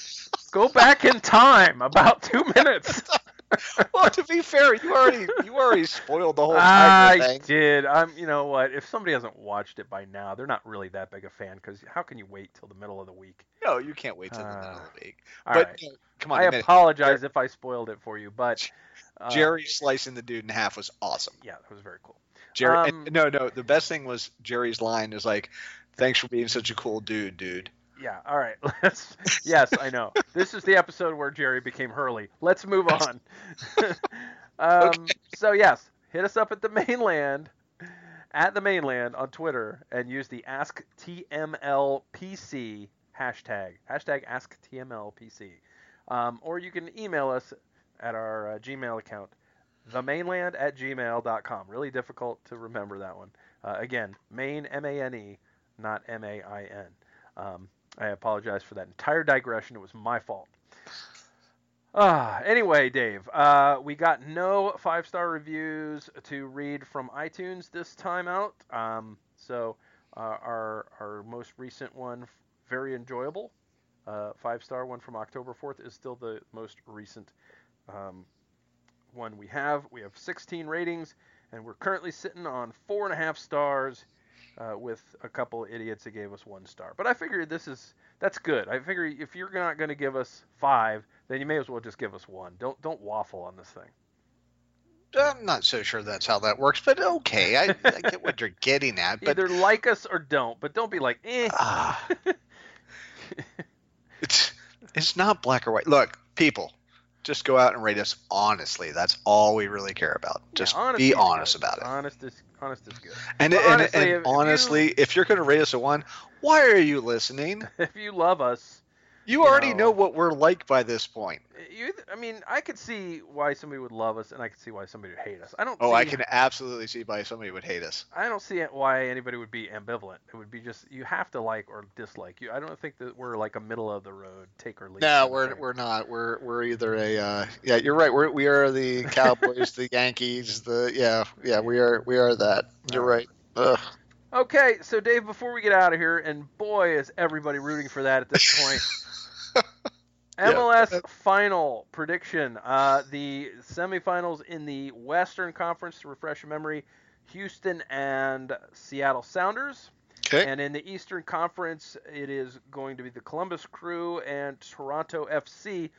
S1: go back in time about two minutes.
S2: well, to be fair, you already you already spoiled the whole tiger
S1: I
S2: thing.
S1: did. I'm. You know what? If somebody hasn't watched it by now, they're not really that big a fan. Because how can you wait till the middle of the week?
S2: No, you can't wait till the middle
S1: Uh,
S2: of the week.
S1: All
S2: but
S1: right.
S2: no, come on,
S1: I apologize if I spoiled it for you, but uh,
S2: Jerry slicing the dude in half was awesome.
S1: Yeah, that was very cool.
S2: Jerry,
S1: Um,
S2: and, no, no, the best thing was Jerry's line is like, "Thanks for being such a cool dude, dude."
S1: Yeah. All right. Let's. Yes, I know. This is the episode where Jerry became Hurley. Let's move on. um, So yes, hit us up at the Mane Land, at the Mane Land on Twitter, and use the Ask TMLPC hashtag hashtag Ask TMLPC, um, or you can email us at our uh, Gmail account, the Mane Land at gmail.com. Really difficult to remember that one. Uh, again, mane M A N E, not M A I N. Um, I apologize for that entire digression. It was my fault. Ah, anyway, Dave, uh, we got no five star reviews to read from iTunes this time out. Um, so uh, our our most recent one, very enjoyable, uh, five star one from October fourth is still the most recent um, one we have. We have 16 ratings, and we're currently sitting on four and a half stars uh, with a couple of idiots that gave us one star. But I figured this is that's good. I figure if you're not going to give us five, then you may as well just give us one. Don't don't waffle on this thing.
S2: I'm not so sure that's how that works, but okay, I, I get what you're getting at. But
S1: Either like us or don't, but don't be like eh.
S2: ah, it's it's not black or white. Look, people, just go out and rate us honestly. That's all we really care about. Just
S1: Yeah,
S2: be honest about it.
S1: Honest is honest is good.
S2: And, and,
S1: honestly,
S2: and
S1: if- if you-
S2: honestly, if you're going to rate us a one, why are you listening?
S1: If you love us,
S2: You already
S1: know.
S2: know what we're like by this point.
S1: you I mean, I could see why somebody would love us, and I could see why somebody would hate us. I don't.
S2: Oh, I can absolutely see why somebody would hate us.
S1: I don't see why anybody would be ambivalent. It would be just you have to like or dislike you. I don't think that we're like a middle of the road take or leave.
S2: No, we're we're not. We're we're either a uh, yeah. You're right. We're we are the Cowboys, the Yankees, the yeah yeah. We are we are that. You're right. Ugh.
S1: Okay, so Dave, before we get out of here, and boy, is everybody rooting for that at this point.
S2: Yeah.
S1: MLS final prediction. Uh, the semifinals in the Western Conference, to refresh your memory, Houston and Seattle Sounders.
S2: Okay.
S1: And in the Eastern Conference, it is going to be the Columbus Crew and Toronto FC.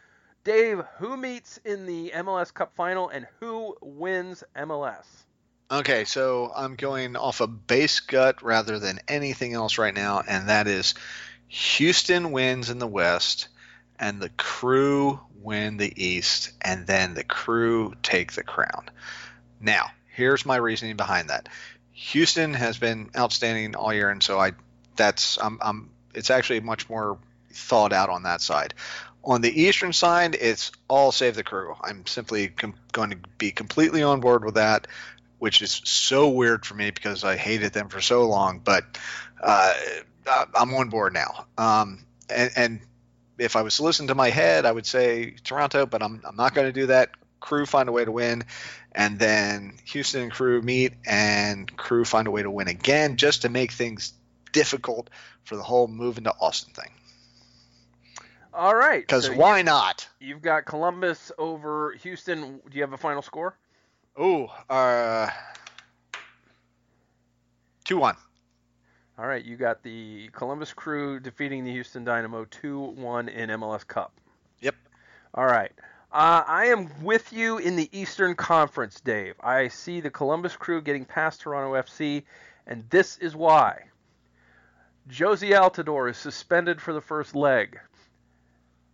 S1: Dave, who meets in the MLS Cup final and who wins MLS?
S2: Okay, so I'm going off a base gut rather than anything else right now, and that is Houston wins in the West, and the Crew win the East, and then the Crew take the crown. Now, here's my reasoning behind that. Houston has been outstanding all year, and so I that's I'm, I'm it's actually much more thought out on that side. On the Eastern side, it's all save the crew. I'm simply com- going to be completely on board with that which is so weird for me because I hated them for so long. But uh, I'm on board now. Um, and, and if I was to listen to my head, I would say Toronto, but I'm, I'm not going to do that. Crew find a way to win, and then Houston and Crew meet, and Crew find a way to win again, just to make things difficult for the whole moving to Austin thing.
S1: All right.
S2: Because
S1: so
S2: why not?
S1: You've got Columbus over Houston. Do you have a final score?
S2: Oh, uh, two one.
S1: All right, you got the Columbus Crew defeating the Houston Dynamo 2-1 in MLS Cup.
S2: Yep.
S1: All right. Uh, I am with you in the Eastern Conference, Dave. I see the Columbus Crew getting past Toronto FC, and this is why. Jozy Altidore is suspended for the first leg.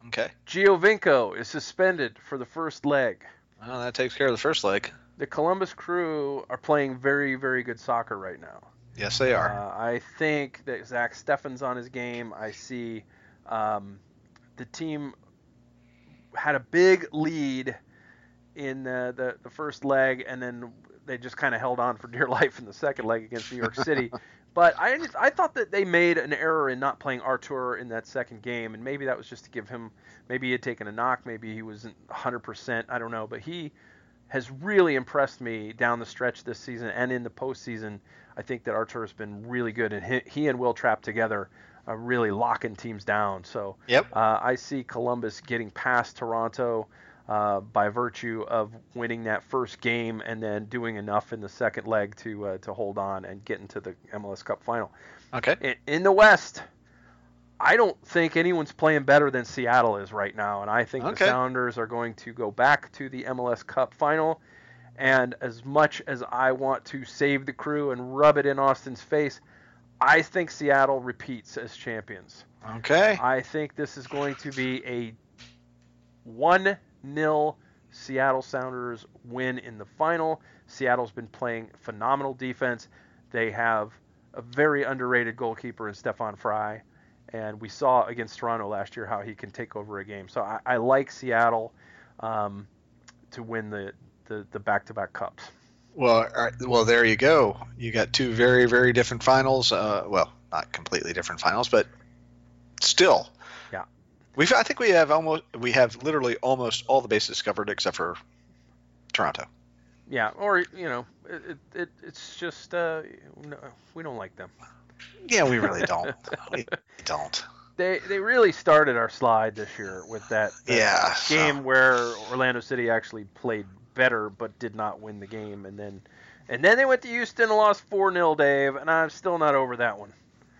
S2: Okay.
S1: Giovinco is suspended for the first leg.
S2: Well, that takes care of the first leg.
S1: The Columbus Crew are playing very, very good soccer right now.
S2: Yes, they are.
S1: Uh, I think that Zach Steffen's on his game. I see um, the team had a big lead in the, the, the first leg, and then they just kind of held on for dear life in the second leg against New York City. but I, I thought that they made an error in not playing Artur in that second game, and maybe that was just to give him, maybe he had taken a knock, maybe he wasn't 100%, I don't know. But he has really impressed me down the stretch this season and in the postseason. I think that Artur has been really good, and he, he and Wil Trapp together are really locking teams down. So
S2: Yep.
S1: uh, I see Columbus getting past Toronto uh, by virtue of winning that first game and then doing enough in the second leg to uh, to hold on and get into the MLS Cup final.
S2: Okay.
S1: In, in the West, I don't think anyone's playing better than Seattle is right now, and I think the Sounders are going to go back to the MLS Cup final. And as much as I want to save the crew and rub it in Austin's face, I think Seattle repeats as champions.
S2: Okay.
S1: I think this is going to be a 1 0 Seattle Sounders win in the final. Seattle's been playing phenomenal defense. They have a very underrated goalkeeper in Stefan Frei, and we saw against Toronto last year how he can take over a game. So I, I like Seattle um, to win the, the, the back-to-back cups.
S2: Well, right, well, there you go. You got two very, very different finals. Uh, well, not completely different finals, but still.
S1: Yeah.
S2: We've. I think we have almost. We have literally almost all the bases covered except for Toronto.
S1: Yeah, or you know, it, it it's just uh, we don't like them.
S2: Yeah, we really don't. we don't.
S1: They they really started our slide this year with that, that
S2: Yeah, so-
S1: game where Orlando City actually played better but did not win the game, and then and then they went to Houston and lost four 0 Dave, and I'm still not over that one.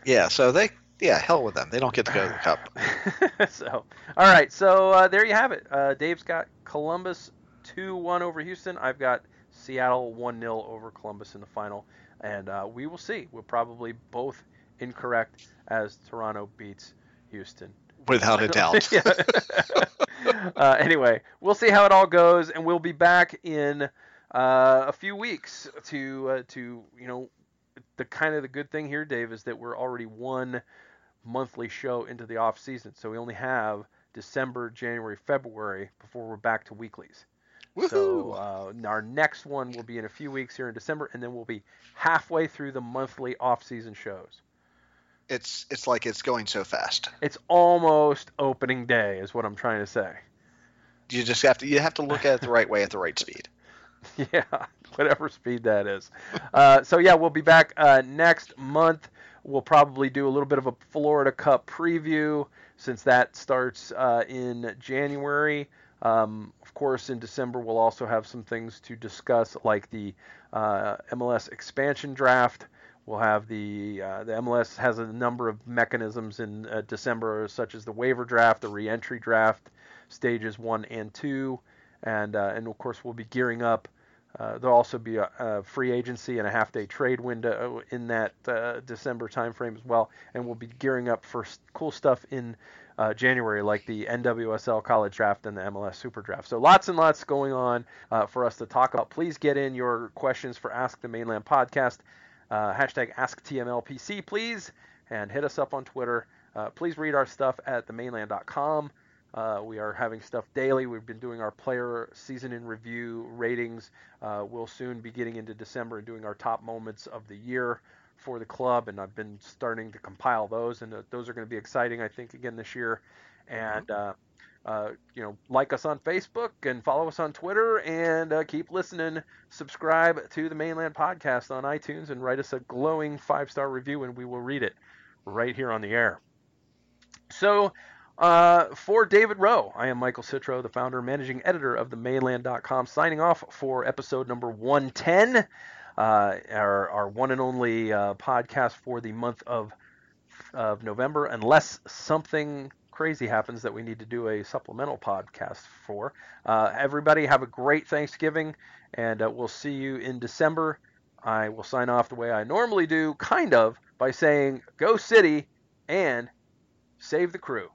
S2: Yeah. So they. Yeah, hell with them. They don't get to go to the cup.
S1: so all right, so uh, there you have it. Uh, Dave's got Columbus two one over Houston. I've got Seattle one 0 over Columbus in the final, and uh, we will see. We're probably both incorrect as Toronto beats Houston.
S2: Without a doubt.
S1: Uh, anyway, we'll see how it all goes, and we'll be back in uh, a few weeks to uh, to you know the kind of the good thing here, Dave, is that we're already one monthly show into the off season, so we only have December, January, February before we're back to weeklies. So uh, our next one will be in a few weeks here in December, and then we'll be halfway through the monthly off-season shows.
S2: It's it's like it's going so fast.
S1: It's almost opening day, is what I'm trying to say.
S2: You just have to you have to look at it the right way at the right speed.
S1: yeah, whatever speed that is. Uh, so yeah, we'll be back uh, next month. We'll probably do a little bit of a Florida Cup preview since that starts uh, in January. Um, of course, in December, we'll also have some things to discuss, like the uh, MLS expansion draft. We'll have the uh, the MLS has a number of mechanisms in uh, December, such as the waiver draft, the reentry draft, stages one and two, and uh, and of course we'll be gearing up. Uh, there'll also be a, a, free agency and a half day trade window in that uh, December timeframe as well, and we'll be gearing up for cool stuff in uh, January, like the NWSL College Draft and the MLS Super Draft. So lots and lots going on uh, for us to talk about. Please get in your questions for Ask the Mane Land Podcast. Uh, hashtag AskTMLPC, please, and hit us up on Twitter. Uh, please read our stuff at themaneland.com. Uh, we are having stuff daily. We've been doing our player season in review ratings. Uh, we'll soon be getting into December and doing our top moments of the year for the club, and I've been starting to compile those, and uh, those are going to be exciting, I think, again this year. And uh, uh, you know, like us on Facebook and follow us on Twitter, and uh, keep listening. Subscribe to the Mane Land Podcast on iTunes, and write us a glowing five-star review, and we will read it right here on the air. So. Uh, for David Rowe, I am Michael Citro, the founder and managing editor of the ManeLand.com, signing off for episode number 110 uh, our, our one and only uh, podcast for the month of of November, unless something crazy happens that we need to do a supplemental podcast for. Uh, everybody have a great Thanksgiving, and uh, we'll see you in December. I will sign off the way I normally do, kind of, by saying, Go City and save the crew.